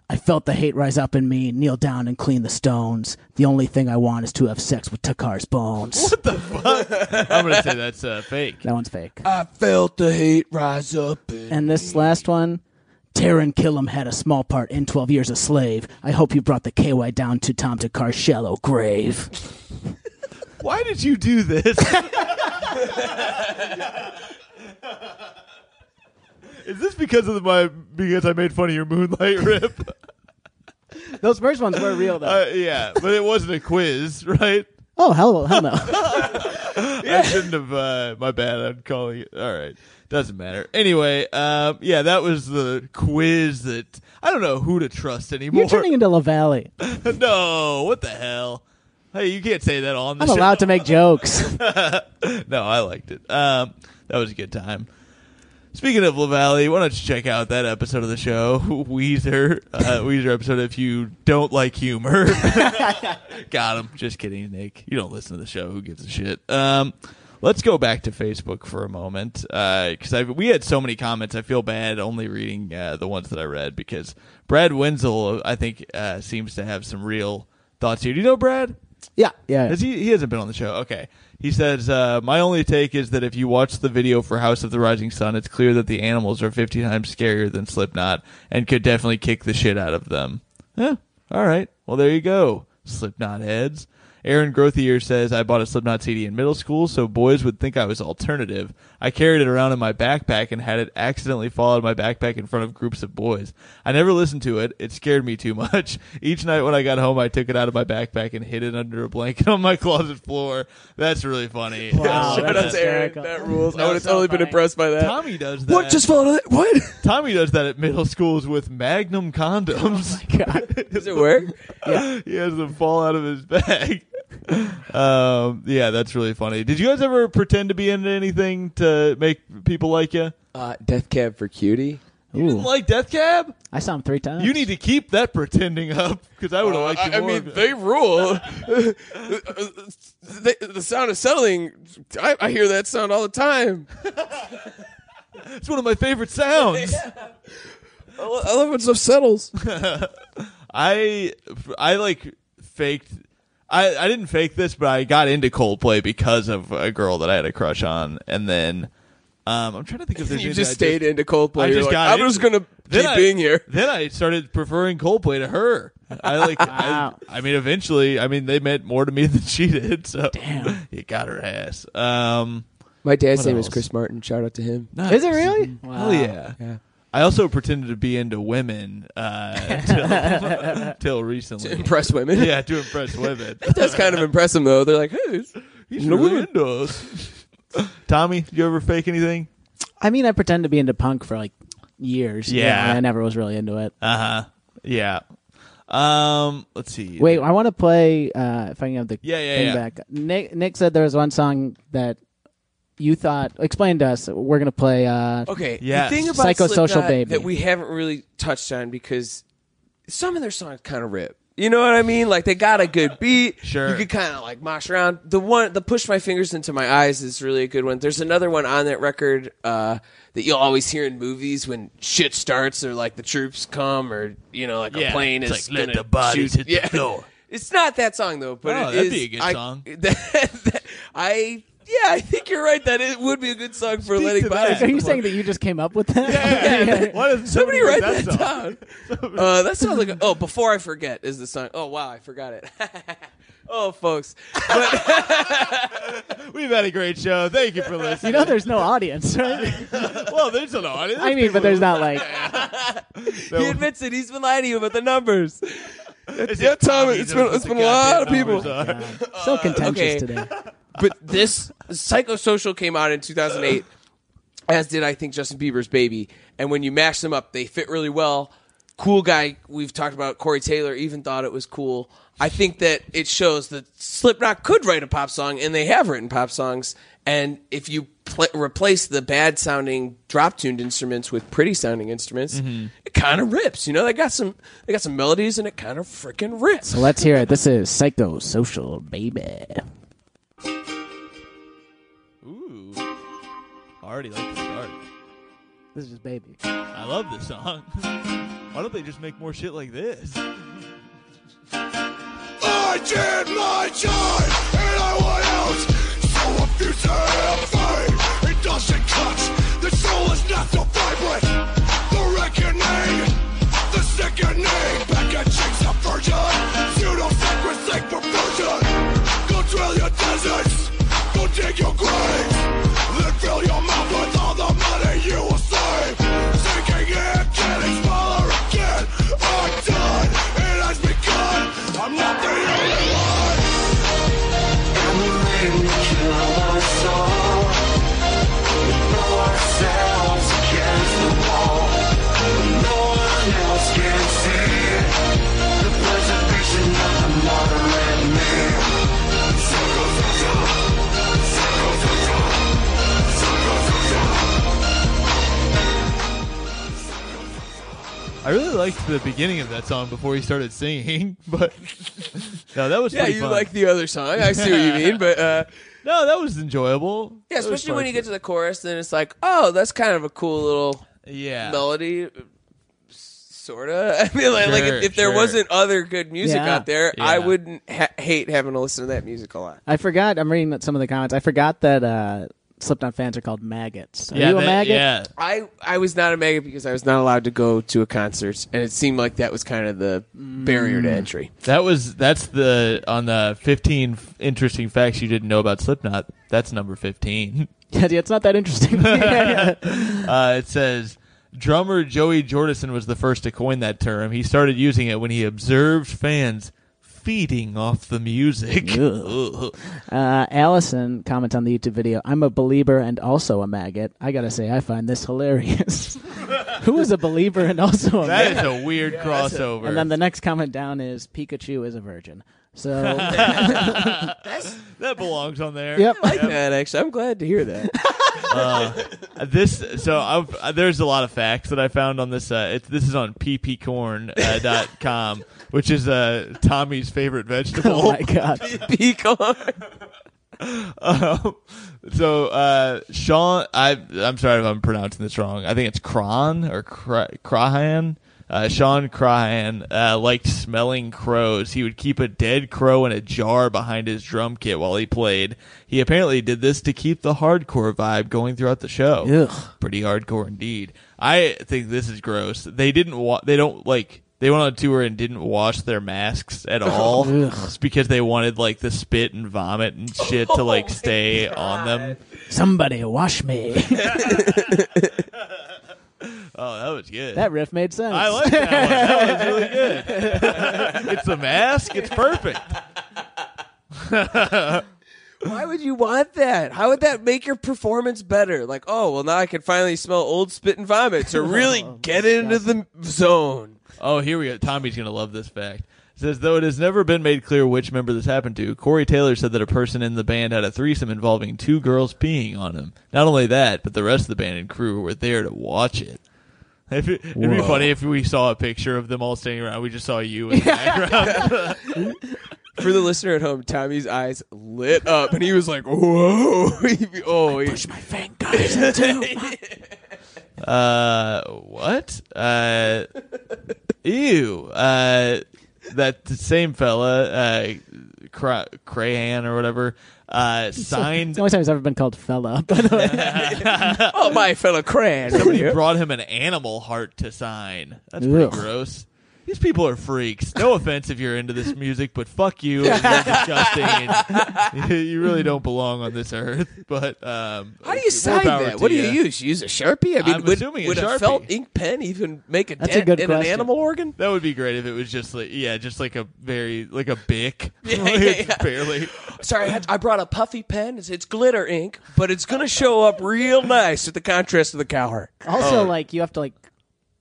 I felt the hate rise up in me, kneel down and clean the stones. The only thing I want is to have sex with Thakkar's bones. What the fuck? I'm gonna say that's uh, fake. That one's fake. I felt the hate rise up. In And this last one, Taran Killam had a small part in 12 Years a Slave. I hope you brought the KY down to Tom Thakkar's shallow grave. Why did you do this? Is this because of my because I made fun of your moonlight rip? Those first ones were real, though. Uh, yeah, but it wasn't a quiz, right? oh, hell, hell no. I shouldn't have. Uh, my bad. I'm calling it. All right, doesn't matter. Anyway, um, yeah, that was the quiz that I don't know who to trust anymore. You're turning into LaValle. no, what the hell? Hey, you can't say that on the show. I'm show. allowed to make jokes. no, I liked it. Um, that was a good time. Speaking of LaValle, why don't you check out that episode of the show, Weezer, uh, Weezer episode if you don't like humor. Got him. Just kidding, Nick. You don't listen to the show. Who gives a shit? Um, let's go back to Facebook for a moment because I we had so many comments. I feel bad only reading uh, the ones that I read because Brad Wenzel, I think, uh, seems to have some real thoughts here. Do you know Brad? Yeah, yeah. Has he? He hasn't been on the show. Okay. He says, uh, "My only take is that if you watch the video for House of the Rising Sun, it's clear that the animals are 50 times scarier than Slipknot and could definitely kick the shit out of them." Yeah. All right. Well, there you go, Slipknot heads. Aaron Grothier says, I bought a Slipknot CD in middle school so boys would think I was alternative. I carried it around in my backpack and had it accidentally fall out of my backpack in front of groups of boys. I never listened to it. It scared me too much. Each night when I got home, I took it out of my backpack and hid it under a blanket on my closet floor. That's really funny. Wow, Shout that's out to Aaron. That rules. I would was have so totally been impressed by that. Tommy does that. What just fell out? Of What? Tommy does that at middle schools with Magnum condoms. Oh my god. Does it work? yeah. he has them fall out of his bag. Um, yeah, that's really funny. Did you guys ever pretend to be into anything to make people like you? Uh, Death Cab for Cutie. You didn't like Death Cab? I saw him three times. You need to keep that pretending up because I would have liked you I, I more. mean, they rule. They- the sound of settling. I, I hear that sound all the time. it's one of my favorite sounds. I lo- I love when stuff settles. I I like faked. I I didn't fake this, but I got into Coldplay because of a girl that I had a crush on, and then um, I'm trying to think if there's you anything just I stayed into Coldplay. I You're just like, got I'm into just gonna Then keep I- being here. Then I started preferring Coldplay to her. I like. Wow. I, I mean, eventually, I mean, they meant more to me than she did. So Damn. you got her ass. Um, My dad's What name is? Chris Martin. Shout out to him. Is it really? Hell yeah. Yeah. I also pretended to be into women uh, till, till recently. To impress women. yeah, to impress women. It does kind of impress them though. They're like, hey, it's- He's No really women. into us. Tommy, did you ever fake anything? I mean, I pretend to be into punk for like years. Yeah. I never was really into it. Uh huh. Yeah. Um. Let's see. Wait, I want to play. Uh, if I can have the Yeah, yeah, thing yeah. back. Nick Nick said there was one song that you thought. Explain to us. We're gonna play. Uh, Okay. Yeah. The thing about Psychosocial Slipknot Baby. that we haven't really touched on because some of their songs kind of rip. You know what I mean? Like they got a good beat. Sure. You could kind of like mosh around. The one, the push my fingers into my eyes is really a good one. There's another one on that record uh, that you'll always hear in movies when shit starts or like the troops come or you know like Yeah, a plane it's is like, let gonna the bodies shoot- hit the yeah. floor. It's not that song though, but Oh, it that'd is- be a good I- song. that- I yeah, I think you're right. That it would be a good song for Speak letting to bodies. that. are you the saying that you just came up with that? Why doesn't Somebody write that, song? down. Uh, that sounds like a, oh, before I forget is the song. Oh wow, I forgot it. oh, folks, We've had a great show. Thank you for listening. you know, there's no audience, right? well, there's an audience. I mean, but there's not like. he admits it. He's been lying to you about the numbers. It's yeah, just Tom, Tommy it's knows been what it's the been a lot of people. numbers so contentious okay. today. But this Psychosocial came out in 2008, as did I think Justin Bieber's Baby. And when you mash them up, they fit really well. Cool guy, we've talked about Corey Taylor, even thought it was cool. I think that it shows that Slipknot could write a pop song, and they have written pop songs. And if you pl- replace the bad sounding drop tuned instruments with pretty sounding instruments, mm-hmm. it kind of rips. You know, they got some they got some melodies, and it kind of freaking rips. So let's hear it. This is Psychosocial Baby. Ooh. Already like the start. This is just baby. I love this song. Why don't they just make more shit like this? I did my time and I went out. So refuse to have faith. It doesn't cut. The soul is not so vibrant. The reckoning, the sickening. Packaging's a virgin. Pseudo sacred sake perversion. Your deserts. Go dig your graves. Then fill your mouth with really liked the beginning of that song before he started singing, but no, that was Yeah, you fun. like the other song. I see what you mean, but uh, no, that was enjoyable. yeah, That especially when you get to the chorus, then it's like, oh, that's kind of a cool little yeah melody. Sorta. I mean, like, like Sure, if, if there sure. wasn't other good music Yeah. out there, I Yeah. wouldn't ha- hate having to listen to that music a lot. I forgot. I'm reading some of the comments. I forgot that uh, Slipknot fans are called maggots. Are yeah, you a that- maggot? yeah. I I was not a maggot because I was not allowed to go to a concert, and it seemed like that was kind of the barrier Mm. to entry. That was that's the on the 15 f- interesting facts you didn't know about Slipknot. That's number 15. Yeah, yeah it's not that interesting. Uh, it says drummer Joey Jordison was the first to coin that term. He started using it when he observed fans feeding off the music. Ugh. Uh, Allison comments on the YouTube video. I'm a believer and also a maggot. I gotta say, I find this hilarious. Who is a believer and also a That maggot? is a weird crossover. And then the next comment down is Pikachu is a virgin. So that belongs on there. Yep. I like that actually. I'm glad to hear that. Uh, this so I've, uh, there's a lot of facts that I found on this. Uh, it's this is on ppcorn.com. uh, dot com, which is uh, Tommy's favorite vegetable. oh my god, Pecan. Um, so uh, Shawn, I I'm sorry if I'm pronouncing this wrong. I think it's Cron or Cra- Crahan. Uh, Shawn Crahan uh, liked smelling crows. He would keep a dead crow in a jar behind his drum kit while he played. He apparently did this to keep the hardcore vibe going throughout the show. Ugh. Pretty hardcore indeed. I think this is gross. They didn't wa- They don't like. They went on a tour and didn't wash their masks at all. Ugh. It's because they wanted like the spit and vomit and shit to like oh stay on them. somebody wash me. Oh, that was good. that riff made sense. I like that one. That was really good. it's a mask. It's perfect. Why would you want that? How would that make your performance better? Like, oh, well, now I can finally smell old spit and vomit to really oh, get into the zone. Oh, here we go. Tommy's gonna love this fact. It says though it has never been made clear which member this happened to. Corey Taylor said that a person in the band had a threesome involving two girls peeing on him. Not only that, but the rest of the band and crew were there to watch it. If it it'd be funny if we saw a picture of them all standing around. We just saw you in the background. For the listener at home, Tommy's eyes lit up, and he was like, "Whoa!" He- oh, he, Push my fingers into Uh, what? Uh, ew. Uh, that same fella, uh, Cra- Crahan or whatever, uh, It's signed. the only time he's ever been called fella. By the way, oh, my fella Cran. Somebody brought him an animal heart to sign. That's pretty Ugh. gross. These people are freaks. No offense if you're into this music, but fuck you. You're disgusting. and you really don't belong on this earth. But um, How do you sign that? What do you ya. use? You use a sharpie? I mean, I'm would, assuming a would Sharpie. felt ink pen even make a That's a dent good in an question. animal organ? That would be great if it was just like yeah, just like a very like a bic. Yeah, Like, yeah, it's yeah. barely. Sorry, I, had, I brought a puffy pen. It's, it's glitter ink, but it's going to show up real nice with the contrast of the cow heart. also Oh. like you have to like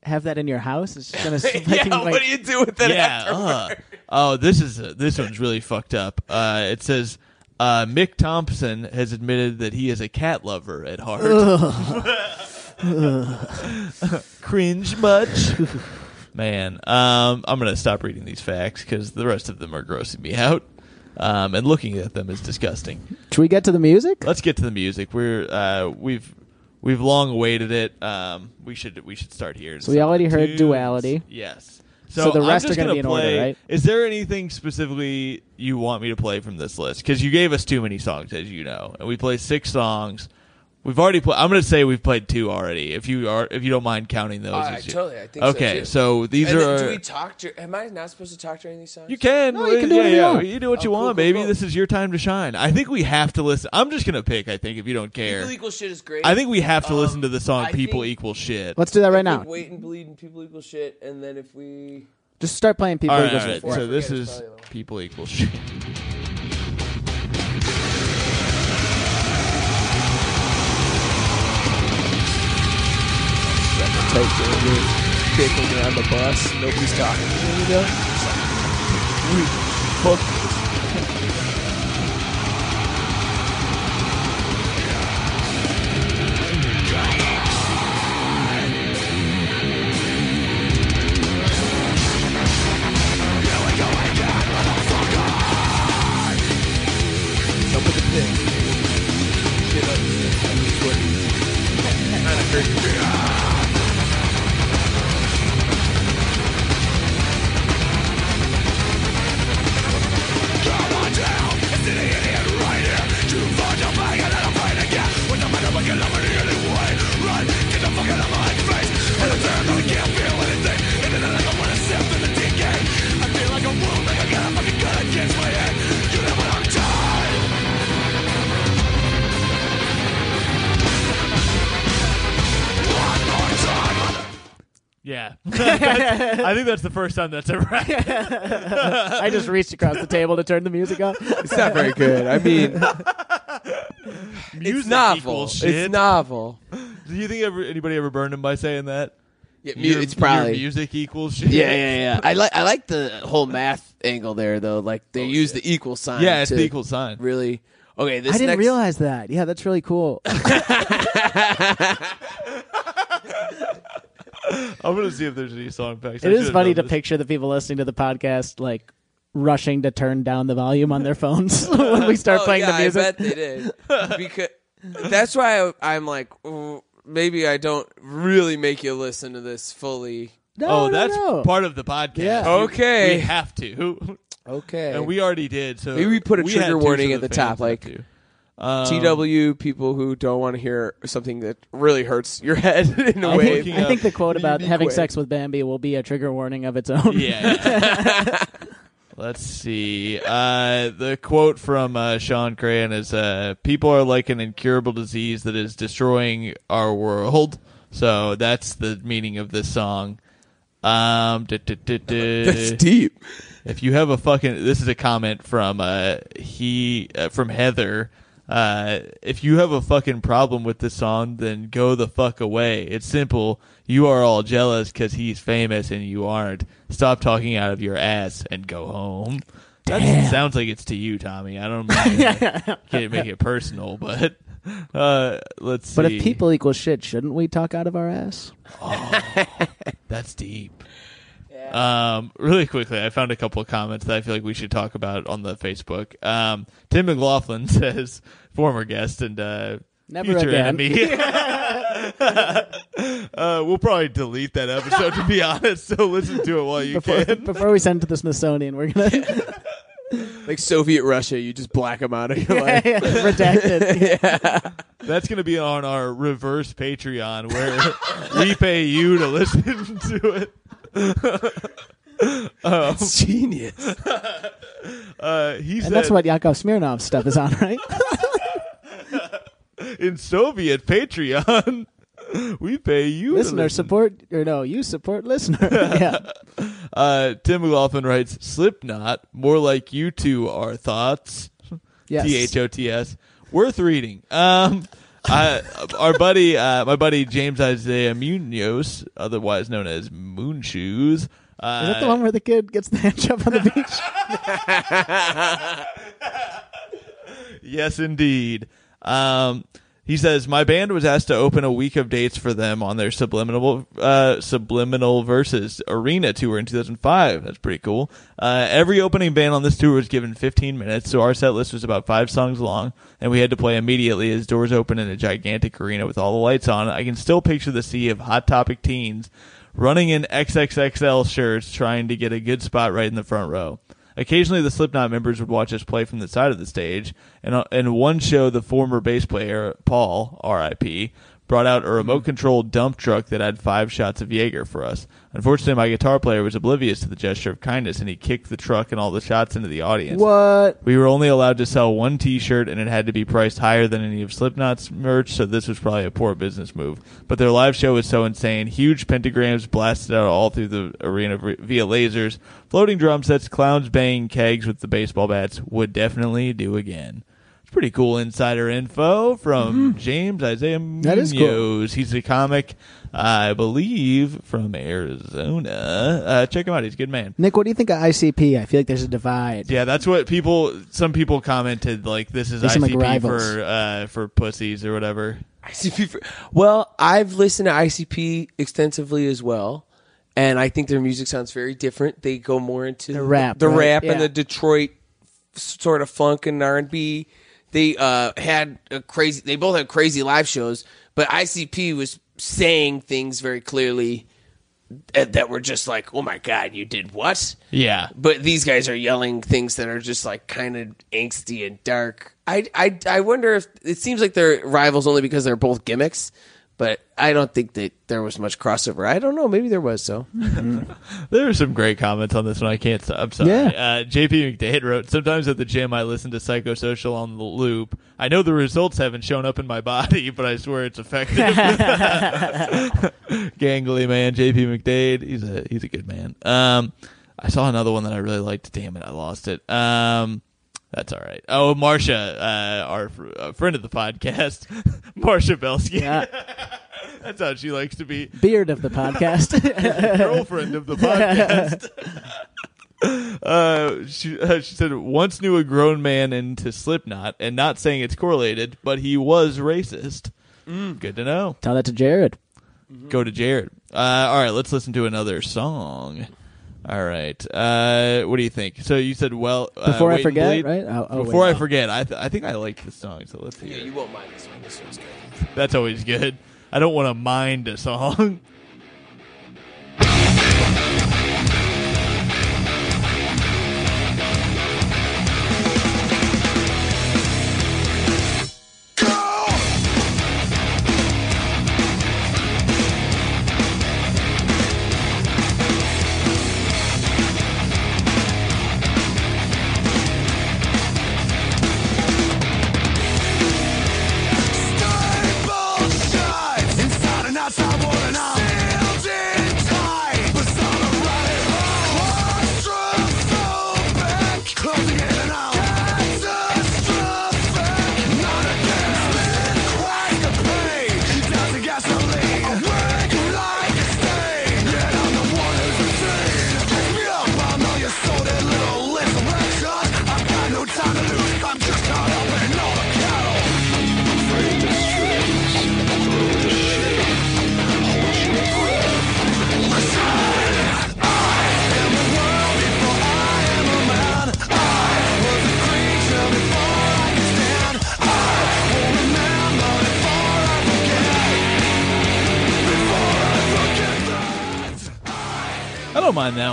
have that in your house. It's just gonna. yeah, fucking, like, what do you do with that yeah. afterward? uh. oh, this is this one's really fucked up. Uh, it says uh, Mick Thompson has admitted that he is a cat lover at heart. Cringe much? Man, um, I'm gonna stop reading these facts because the rest of them are grossing me out. Um, and looking at them is disgusting. Should we get to the music? Let's get to the music. We're uh, we've we've long awaited it. Um, we should we should start here. So we already heard. Duality. Yes. So So, the I'm rest just are gonna gonna be in order, play- right? Is there anything specifically you want me to play from this list? Because you gave us too many songs, as you know, and we play six songs. We've already played. I'm going to say we've played two already. If you are, if you don't mind counting those. Uh, as you- totally, I think so, okay, too. so these And then are. do we talk? To, am I not supposed to talk during these songs? You can. No, you can do yeah, whatever you yeah. want. You do what you Oh, cool, want, cool, baby. cool. This is your time to shine. I think we have to listen. I'm just gonna pick. I think if you don't care, People equal shit is great. I think we have to Um, listen to the song I "People think- Equal Shit." Let's do that right now. we Wait and bleed and people equal shit, and then if we Just start playing people all right, equal all right. shit. Before I So this it's is probably the- "People Equal Shit." Take kicking around the bus, nobody's talking. You know? Fuck. I think that's the first time that's ever happened. I just reached across the table to turn the music off. It's not very good. I mean, it's Music novel. equals shit. It's novel. Do you think ever anybody ever burned him by saying that? Yeah, mu- Your- it's probably your music equals shit. Yeah, yeah, yeah. I like I like the whole math angle there though. Like they oh, use the equal sign. Yeah, it's to the equal sign. Really. Okay, this I didn't next, realize that. Yeah, that's really cool. I'm gonna see if there's any song facts. It is funny to picture the people listening to the podcast like rushing to turn down the volume on their phones when we start Oh, playing yeah, the music. I bet they did. because that's why I, I'm like, "Ooh, maybe I don't really make you listen to this fully. No, oh, no, that's no. part of the podcast. Yeah. We- Okay. we have to, Okay. and we already did. So Maybe we put a had trigger to, warning at the fans top, have like, to. Um, TW people who don't want to hear something that really hurts your head in a I way. think, I think the quote about having way. sex with Bambi will be a trigger warning of its own. Yeah. Let's see. Uh, the quote from uh, Shawn Crahan is uh, People are like an incurable disease that is destroying our world. So that's the meaning of this song. Um, duh, duh, duh, duh. That's deep. If you have a fucking, this is a comment from uh he uh, from Heather. Uh, if you have a fucking problem with this song, then go the fuck away. It's simple. You are all jealous because he's famous and you aren't. Stop talking out of your ass and go home. That sounds like it's to you, Tommy. I don't mean to can't make it personal, but uh, let's see. But if people equal shit, shouldn't we talk out of our ass? That's deep. Um, really quickly, I found a couple of comments that I feel like we should talk about on the Facebook. Um, Tim McLaughlin says, former guest and uh, Never future again. enemy. uh, we'll probably delete that episode to be honest. So listen to it while you Before, can. before we send it to the Smithsonian, we're gonna Like Soviet Russia, you just black them out of your life. redacted. yeah. That's going to be on our reverse Patreon where we pay you to listen to it. Um, genius. uh, he said, And that's what Yakov Smirnoff stuff is on, right? in Soviet Patreon, we pay you. listener listen. support, or no, you support listener. yeah. Uh, Tim McLaughlin writes, Slipknot, more like you two are thoughts. Yes. T H O T S. Worth reading. Um, I, our buddy, uh, my buddy James Isaiah Munoz, otherwise known as Moon Shoes. Uh, Is that the one where the kid gets the hand job on the beach? yes, indeed. Um, He says, "My band was asked to open a week of dates for them on their subliminal uh, subliminal verses arena tour in 2005. That's pretty cool. Uh, every opening band on this tour was given 15 minutes, so our set list was about five songs long, and we had to play immediately as doors open in a gigantic arena with all the lights on. I can still picture the sea of hot topic teens running in XXXL shirts, trying to get a good spot right in the front row." Occasionally, the Slipknot members would watch us play from the side of the stage, and uh, in one show, the former bass player Paul, R.I.P., brought out a mm-hmm. remote-controlled dump truck that had five shots of Jaeger for us. Unfortunately, my guitar player was oblivious to the gesture of kindness, and he kicked the truck and all the shots into the audience. What? We were only allowed to sell one T-shirt, and it had to be priced higher than any of Slipknot's merch, so this was probably a poor business move. But their live show was so insane. Huge pentagrams blasted out all through the arena via lasers, floating drum sets, clowns banging kegs with the baseball bats. Would definitely do again. It's pretty cool insider info from James Isaiah Munoz. That is cool. He's a comic, uh, I believe, from Arizona. Uh, check him out. He's a good man. Nick, what do you think of ICP? I feel like there's a divide. Yeah, that's what people. Some people commented like this is They seem like ICP for uh, for pussies or whatever. ICP. For, well, I've listened to ICP extensively as well, and I think their music sounds very different. They go more into The rap, the right? rap, Yeah. and the Detroit sort of funk and R and B. They uh, had a crazy. They both had crazy live shows, but ICP was saying things very clearly that that were just like, "Oh my god, you did what?" Yeah, But these guys are yelling things that are just like kind of angsty and dark. I, I, I wonder if it seems like they're rivals only because they're both gimmicks, but I don't think that there was much crossover. I don't know. Maybe there was. So there are some great comments on this one. I can't. stop. I'm sorry. Yeah. Uh, JP McDade wrote, "Sometimes at the gym, I listen to Psychosocial on the loop. I know the results haven't shown up in my body, but I swear it's effective." Gangly man, JP McDade. He's a he's a good man. Um, I saw another one that I really liked. Damn it, I lost it. Um. That's all right. Oh, Marcia, uh, our fr- uh, friend of the podcast, Marcia Belsky. Yeah. That's how she likes to be. Beard of the podcast. girlfriend of the podcast. uh, she uh, she said once knew a grown man into Slipknot, and not saying it's correlated, but he was racist. Good to know. Tell that to Jared. Go to Jared. Uh, all right, let's listen to another song. All right. Uh, what do you think? So you said well uh, Before I forget, Bleed? right? Oh, oh, Before wait. I forget, I th- I think I like this song. So let's hear. yeah, it. you won't mind this one. This one's good. That's always good. I don't want to mind a song.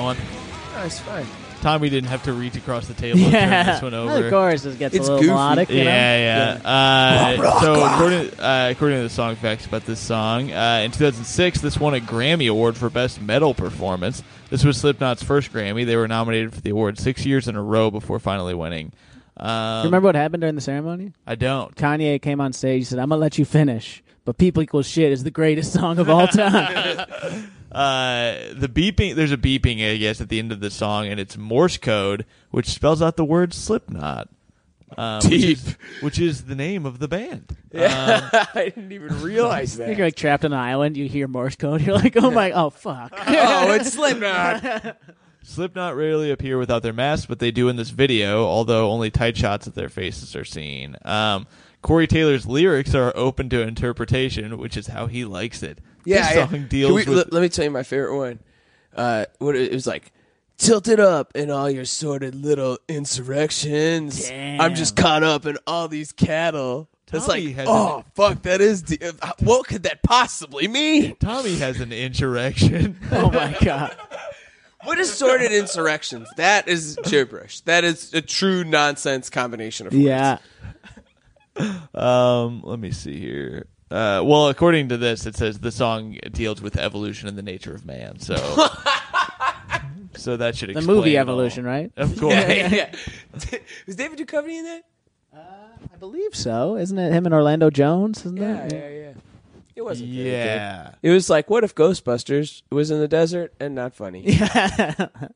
that. I don't one. That's fine. Tommy didn't have to reach across the table and turn Yeah. this one over. Of course, it gets It's a little goofy. melodic. You know? Yeah, yeah. Uh, so according uh, according to the song facts about this song, uh, in 2006, this won a Grammy Award for Best Metal Performance. This was Slipknot's first Grammy. They were nominated for the award six years in a row before finally winning. Um, Remember what happened during the ceremony? I don't. Kanye came on stage. He said, "I'm gonna let you finish." But "People Equal Shit" is the greatest song of all time. Uh, the beeping. There's a beeping, I guess, at the end of the song, and it's Morse code, which spells out the word Slipknot. Um, which, Deep. is, which is the name of the band. Um, I didn't even realize that. You're like trapped on an island. You hear Morse code. You're like, "Oh my, oh fuck." oh, it's Slipknot. Slipknot rarely appear without their masks, but they do in this video, although only tight shots of their faces are seen. Um, Corey Taylor's lyrics are open to interpretation, which is how he likes it. Yeah, this song Can deals we- with. let, let me tell you my favorite one. Uh, what it, it was like, tilt it up in all your sordid little insurrections. I'm just caught up in all these cattle. It's Tommy like, has oh fuck, that is. De- what could that possibly mean? Tommy has an insurrection. Oh my god. What is sordid insurrections? That is gibberish. That is a true nonsense combination of words. Yeah. Um, let me see here. Uh, well, according to this, it says the song deals with evolution and the nature of man. So, so that should explain. The explain movie it all. Evolution, right? Of course. Yeah, yeah, yeah. was David Duchovny in that? I believe so. Isn't it him and Orlando Jones? Isn't Yeah, it? yeah, yeah. It wasn't. very Yeah. good. It was like, what if Ghostbusters was in the desert and not funny?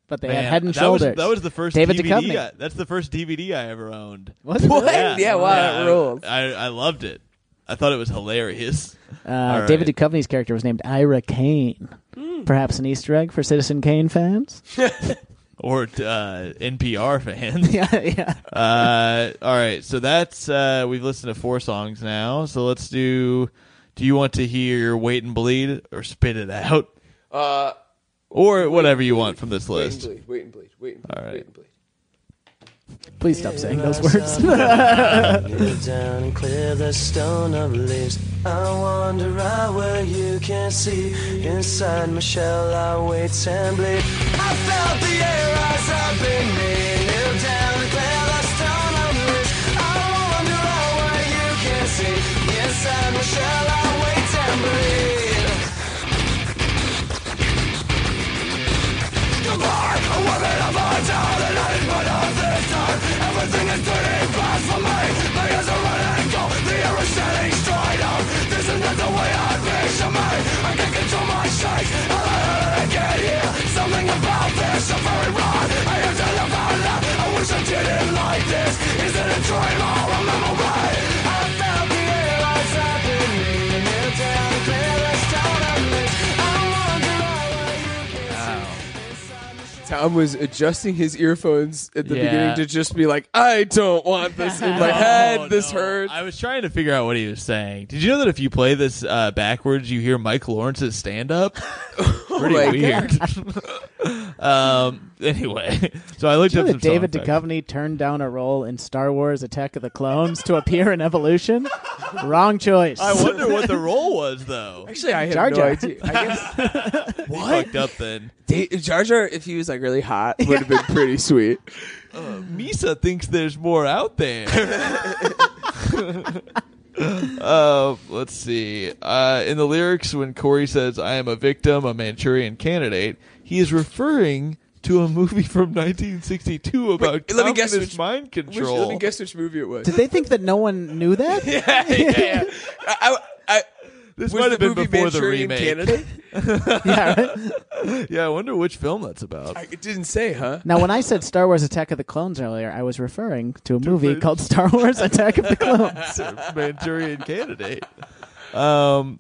but they Man, had Head and that Shoulders. Was, that was the first David DVD. Duchovny. I- that's the first DVD I ever owned. Was it What? really? Yeah, wow, that I- ruled. I, I loved it. I thought it was hilarious. Uh, All right. David Duchovny's character was named Ira Kane. Hmm. Perhaps an Easter egg for Citizen Kane fans. or uh, NPR fans. yeah, yeah. Uh, all right, so that's uh, we've listened to four songs now. So let's do. Do you want to hear "Wait and Bleed" or "Spit It Out" Uh, or whatever you want from this list. wait and list? bleed, wait and bleed, wait and bleed, All right. wait and bleed. Please stop saying those words. Down and clear the stone of leaves. I wander out where you can't see. Inside my shell, I wait and bleed. I felt the air rise up in me. Kneel down and clear the stone of leaves. I wander out where you can't see. Inside my shell, I wait and bleed. Goodbye, a woman of my town, Tom was adjusting his earphones at the Yeah. beginning to just be like, I don't want this in my Oh, head. This no. hurts. I was trying to figure out what he was saying. Did you know that if you play this uh, backwards, you hear Mike Lawrence's stand up? Pretty my weird. um. Anyway, so I looked Did you up know some that David song facts. Duchovny turned down a role in Star Wars Attack of the Clones to appear in Evolution? Wrong choice. I wonder what the role was though. Actually, I have Jar no Jar. idea. I guess He fucked up then. Da- Jar Jar, if he was like really hot, would have been pretty sweet. Misa thinks there's more out there. uh, let's see. Uh, in the lyrics, when Corey says, I am a victim, a Manchurian candidate, he is referring to a movie from 1962 about Wait, let me guess which- mind Which, control. let me guess which movie it was. Did they think that no one knew that? yeah, yeah, yeah. I, I, I, This was might have the been movie before the Manchurian remake. Candidate? yeah, right? yeah, I wonder which film that's about. I, it didn't say, huh? Now, when I said Star Wars Attack of the Clones earlier, I was referring to a movie called Star Wars Attack of the Clones. Manchurian candidate. Um,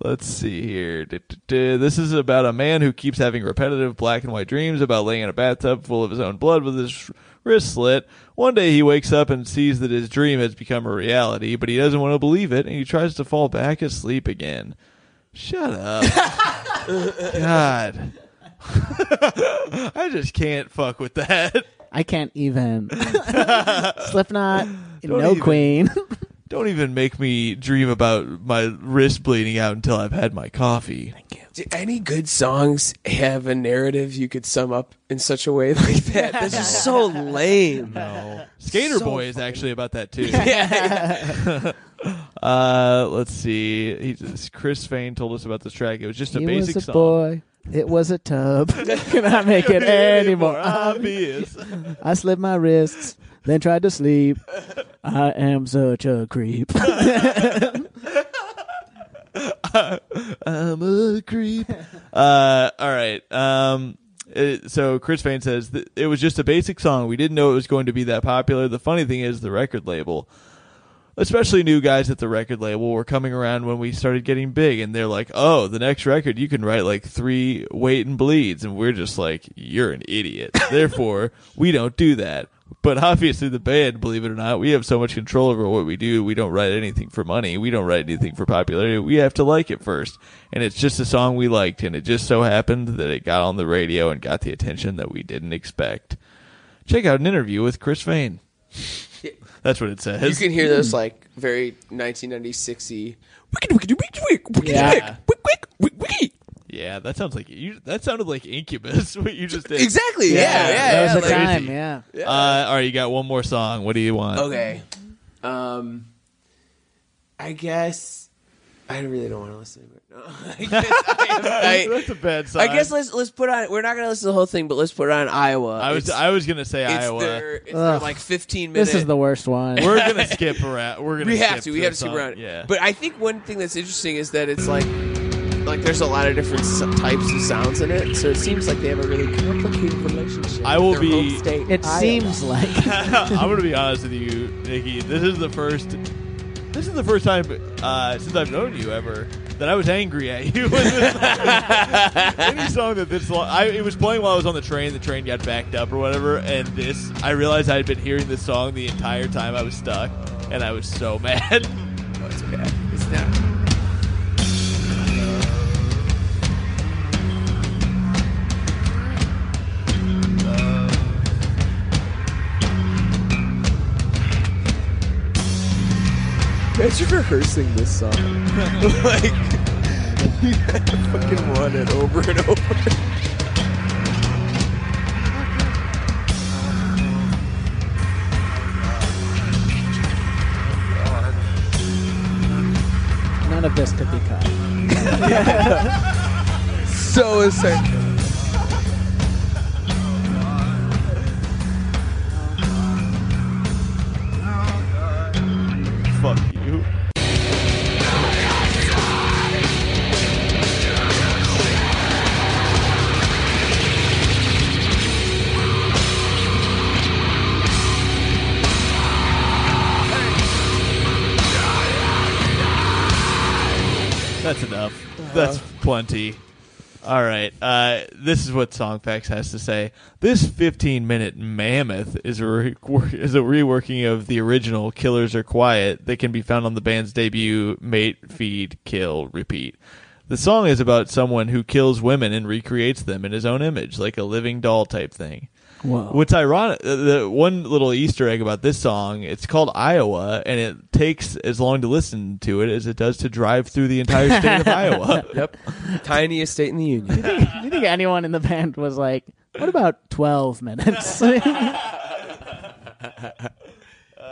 let's see here. This is about a man who keeps having repetitive black and white dreams about laying in a bathtub full of his own blood with his wrist slit. One day he wakes up and sees that his dream has become a reality, but he doesn't want to believe it, and he tries to fall back asleep again. Shut up. God. I just can't fuck with that. I can't even. Slipknot, Don't No even. Queen. Don't even make me dream about my wrist bleeding out until I've had my coffee. Do any good songs have a narrative you could sum up in such a way like that? This is so lame. No. Skater So Boy is actually about that too. Yeah. uh, let's see. He, Chris Fehn told us about this track. It was just a he basic was a song. boy. It was a tub. Cannot make it any more obvious. I slipped my wrists, then tried to sleep. I am such a creep. I'm a creep. Uh, all right. Um, it- so Chris Fehn says it was just a basic song. We didn't know it was going to be that popular. The funny thing is, the record label, especially new guys at the record label, were coming around when we started getting big, and they're like, "Oh, the next record you can write like three wait and bleeds," and we're just like, "You're an idiot." Therefore, we don't do that. But obviously, the band, believe it or not, we have so much control over what we do. We don't write anything for money. We don't write anything for popularity. We have to like it first. And it's just a song we liked, and it just so happened that it got on the radio and got the attention that we didn't expect. Check out an interview with Chris Vane. That's what it says. You can hear those like very 1996y. Yeah. Yeah, that sounds like you. That sounded like Incubus. What you just did. Exactly. Yeah. Yeah. yeah, that was the like- time. Yeah. Uh, all right, you got one more song. What do you want? Okay. Um, I guess I really don't want to listen to it. No, I guess I, I, That's a bad I guess let's let's put on. We're not gonna listen to the whole thing, but let's put on Iowa. I was It's- I was gonna say it's Iowa. Their, it's their like 15 minutes. This is the worst one. We're gonna skip around. We're gonna. we have skip to. We have the to skip around. Yeah. But I think one thing that's interesting is that it's like like there's a lot of different types of sounds in it, so it seems like they have a really complicated relationship. I will be- state, It Iowa. seems like I'm gonna be honest with you, Nikki. This is the first. This is the first time uh, since I've known you ever that I was angry at you. with this song. Any song that this long, I, it was playing while I was on the train. The train got backed up or whatever, and this I realized I had been hearing this song the entire time I was stuck, and I was so mad. Oh, it's bad. It's not. Imagine rehearsing this song. like, you had to fucking run it over and over. none of this could be cut. So essential. Fuck you. Plenty. All right. Uh, this is what Songfacts has to say. This 15 minute mammoth is a, re- is a reworking of the original Killers Are Quiet that can be found on the band's debut Mate, Feed, Kill, Repeat. The song is about someone who kills women and recreates them in his own image, like a living doll type thing. Whoa. What's ironic, uh, the one little Easter egg about this song, it's called Iowa, and it takes as long to listen to it as it does to drive through the entire state of Iowa. Yep. Tiniest state in the union. Do you think anyone in the band was like, "What about twelve minutes?"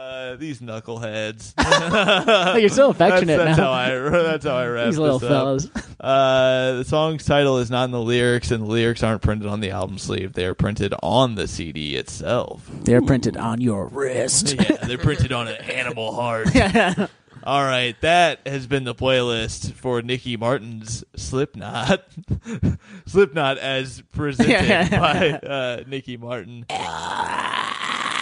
Uh, these knuckleheads. You're so affectionate that's, that's now. How I, that's how I wrap These little this up. Uh, the song's title is not in the lyrics, and the lyrics aren't printed on the album sleeve. They are printed on the CD itself. They're printed on your wrist. yeah, they're printed on an animal heart. All right, that has been the playlist for Nikki Martin's Slipknot. Slipknot as presented by uh, Nikki Martin.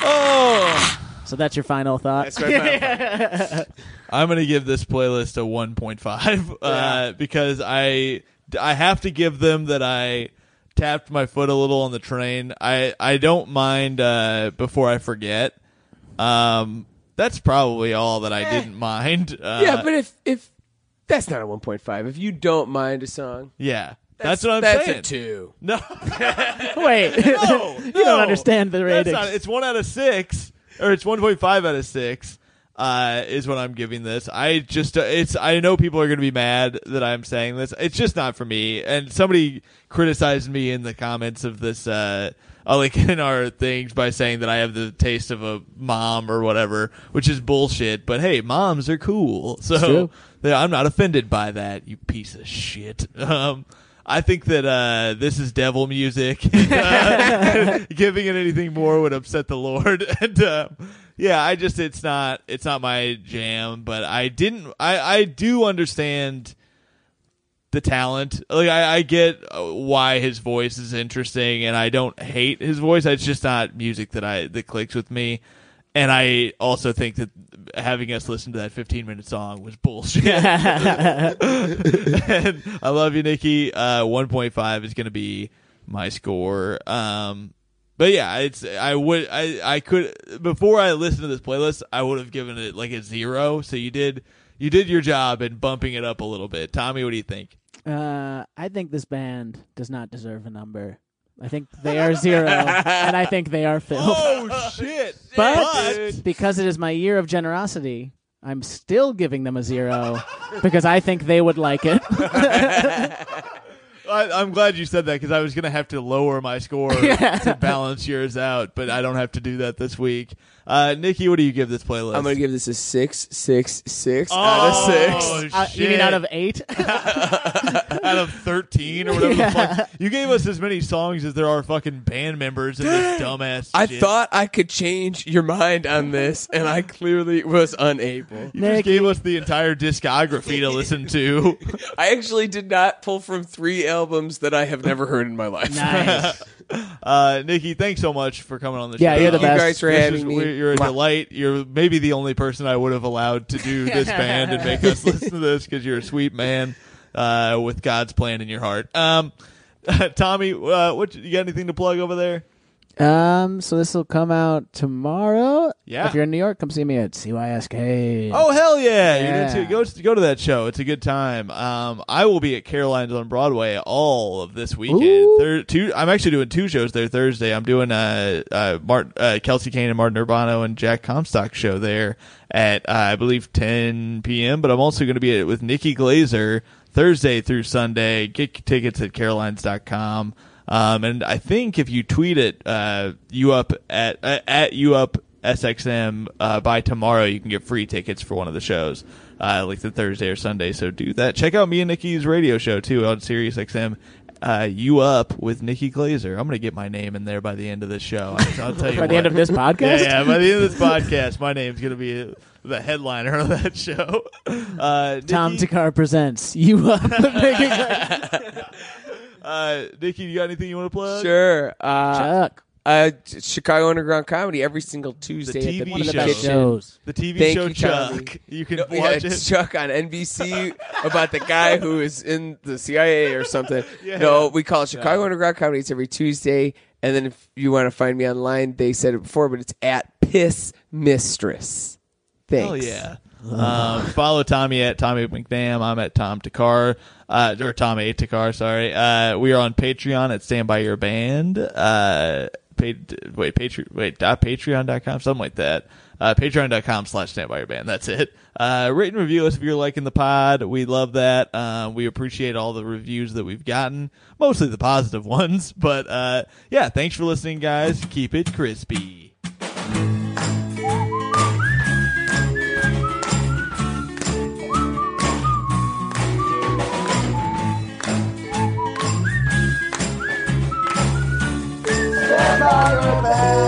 Oh, So that's your final thought. That's right. I'm gonna give this playlist a 1.5 uh, because I I have to give them that I tapped my foot a little on the train. I I don't mind uh, before I forget. Um, that's probably all that I didn't mind. Uh, yeah, but if if that's not a 1.5, if you don't mind a song, yeah, that's, what I'm that's saying. That's a two. No, Wait, no, you no. don't understand the That's ratings. not- it's one out of six, or it's one point five out of six. Uh, is what I'm giving this. I just, uh, it's, I know people are going to be mad that I'm saying this. It's just not for me. And somebody criticized me in the comments of this, uh, uh, like in our things by saying that I have the taste of a mom or whatever, which is bullshit. But hey, moms are cool. So yeah, I'm not offended by that, you piece of shit. Um, I think that uh, this is devil music. Uh, giving it anything more would upset the Lord. And uh, yeah, I just it's not it's not my jam. But I didn't. I I do understand the talent. Like I, I get uh, why his voice is interesting, and I don't hate his voice. It's just not music that I that clicks with me. And I also think that having us listen to that 15 minute song was bullshit. and I love you, Nikki. Uh, 1.5 is going to be my score. Um, but yeah, it's I would I I could before I listened to this playlist, I would have given it like a zero. So you did you did your job in bumping it up a little bit. Tommy, what do you think? Uh, I think this band does not deserve a number. I think they are zero, and I think they are filled. Oh shit! But because it is my year of generosity, I'm still giving them a zero because I think they would like it. I, I'm glad you said that because I was gonna have to lower my score to balance yours out, but I don't have to do that this week. Uh, Nikki, what do you give this playlist? I'm gonna give this a six, six, six out of six. Oh, Uh, you mean out of eight? out of 13 or whatever the fuck. You gave us as many songs as there are fucking band members in this dumbass I shit. thought I could change your mind on this, and I clearly was unable. you just gave us the entire discography to listen to. I actually did not pull from three albums that I have never heard in my life. nice. Uh, Nikki, thanks so much for coming on the Yeah, show. you're the Thank you best. guys for This having is- me. we're- You're a delight. You're maybe the only person I would have allowed to do this band and make us listen to this because you're a sweet man uh, with God's plan in your heart. Um, Tommy, uh, what you got anything to plug over there? Um, so this will come out tomorrow. Yeah. If you're in New York, come see me at CYSK. Oh hell yeah! You're Yeah. gonna go go to that show. It's a good time. Um, I will be at Caroline's on Broadway all of this weekend. Thir- two, I'm actually doing two shows there Thursday. I'm doing uh, uh, Mart, uh Kelsey Kane and Martin Urbano and Jack Comstock show there at uh, I believe 10 p.m. But I'm also going to be at, with Nikki Glazer Thursday through Sunday. Get tickets at carolines.com. Um, and I think if you tweet it, uh, you up at uh, at you up SXM uh, by tomorrow, you can get free tickets for one of the shows, uh, like the Thursday or Sunday. So do that. Check out me and Nikki's radio show too on Sirius XM. Uh, you up with Nikki Glazer? I'm gonna get my name in there by the end of this show. I'll, I'll tell you By the end of this podcast? Yeah, yeah, by the end of this podcast, my name's gonna be the headliner of that show. Uh, Tom Nikki, Thakkar presents You Up. Making Great- uh, Nikki, you got anything you want to plug? Sure. Uh, Chuck. uh, Chicago Underground Comedy every single The Tuesday at TV the One of the show. best Kitchen. shows. The TV Thank show you, Tommy. Chuck. You can No, yeah, watch it's it. Chuck on NBC about the guy who is in the CIA or something. Yeah. No, we call it Chicago Underground Comedy. It's every Tuesday. And then if you want to find me online, they said it before, but it's at Piss Mistress. Thanks. Hell yeah. Um, follow Tommy at Tommy McNam. I'm at Tom Thakkar, uh, or Tom A. Thakkar, sorry. Uh, we are on Patreon at Stand By Your Band. Uh, pa- wait, Patre- wait, dot patreon.com, something like that. Uh, patreon.com slash stand by your band. That's it. Uh, rate and review us if you're liking the pod. We love that. Uh, we appreciate all the reviews that we've gotten, mostly the positive ones. But, uh, yeah, thanks for listening, guys. Keep it crispy. are a band.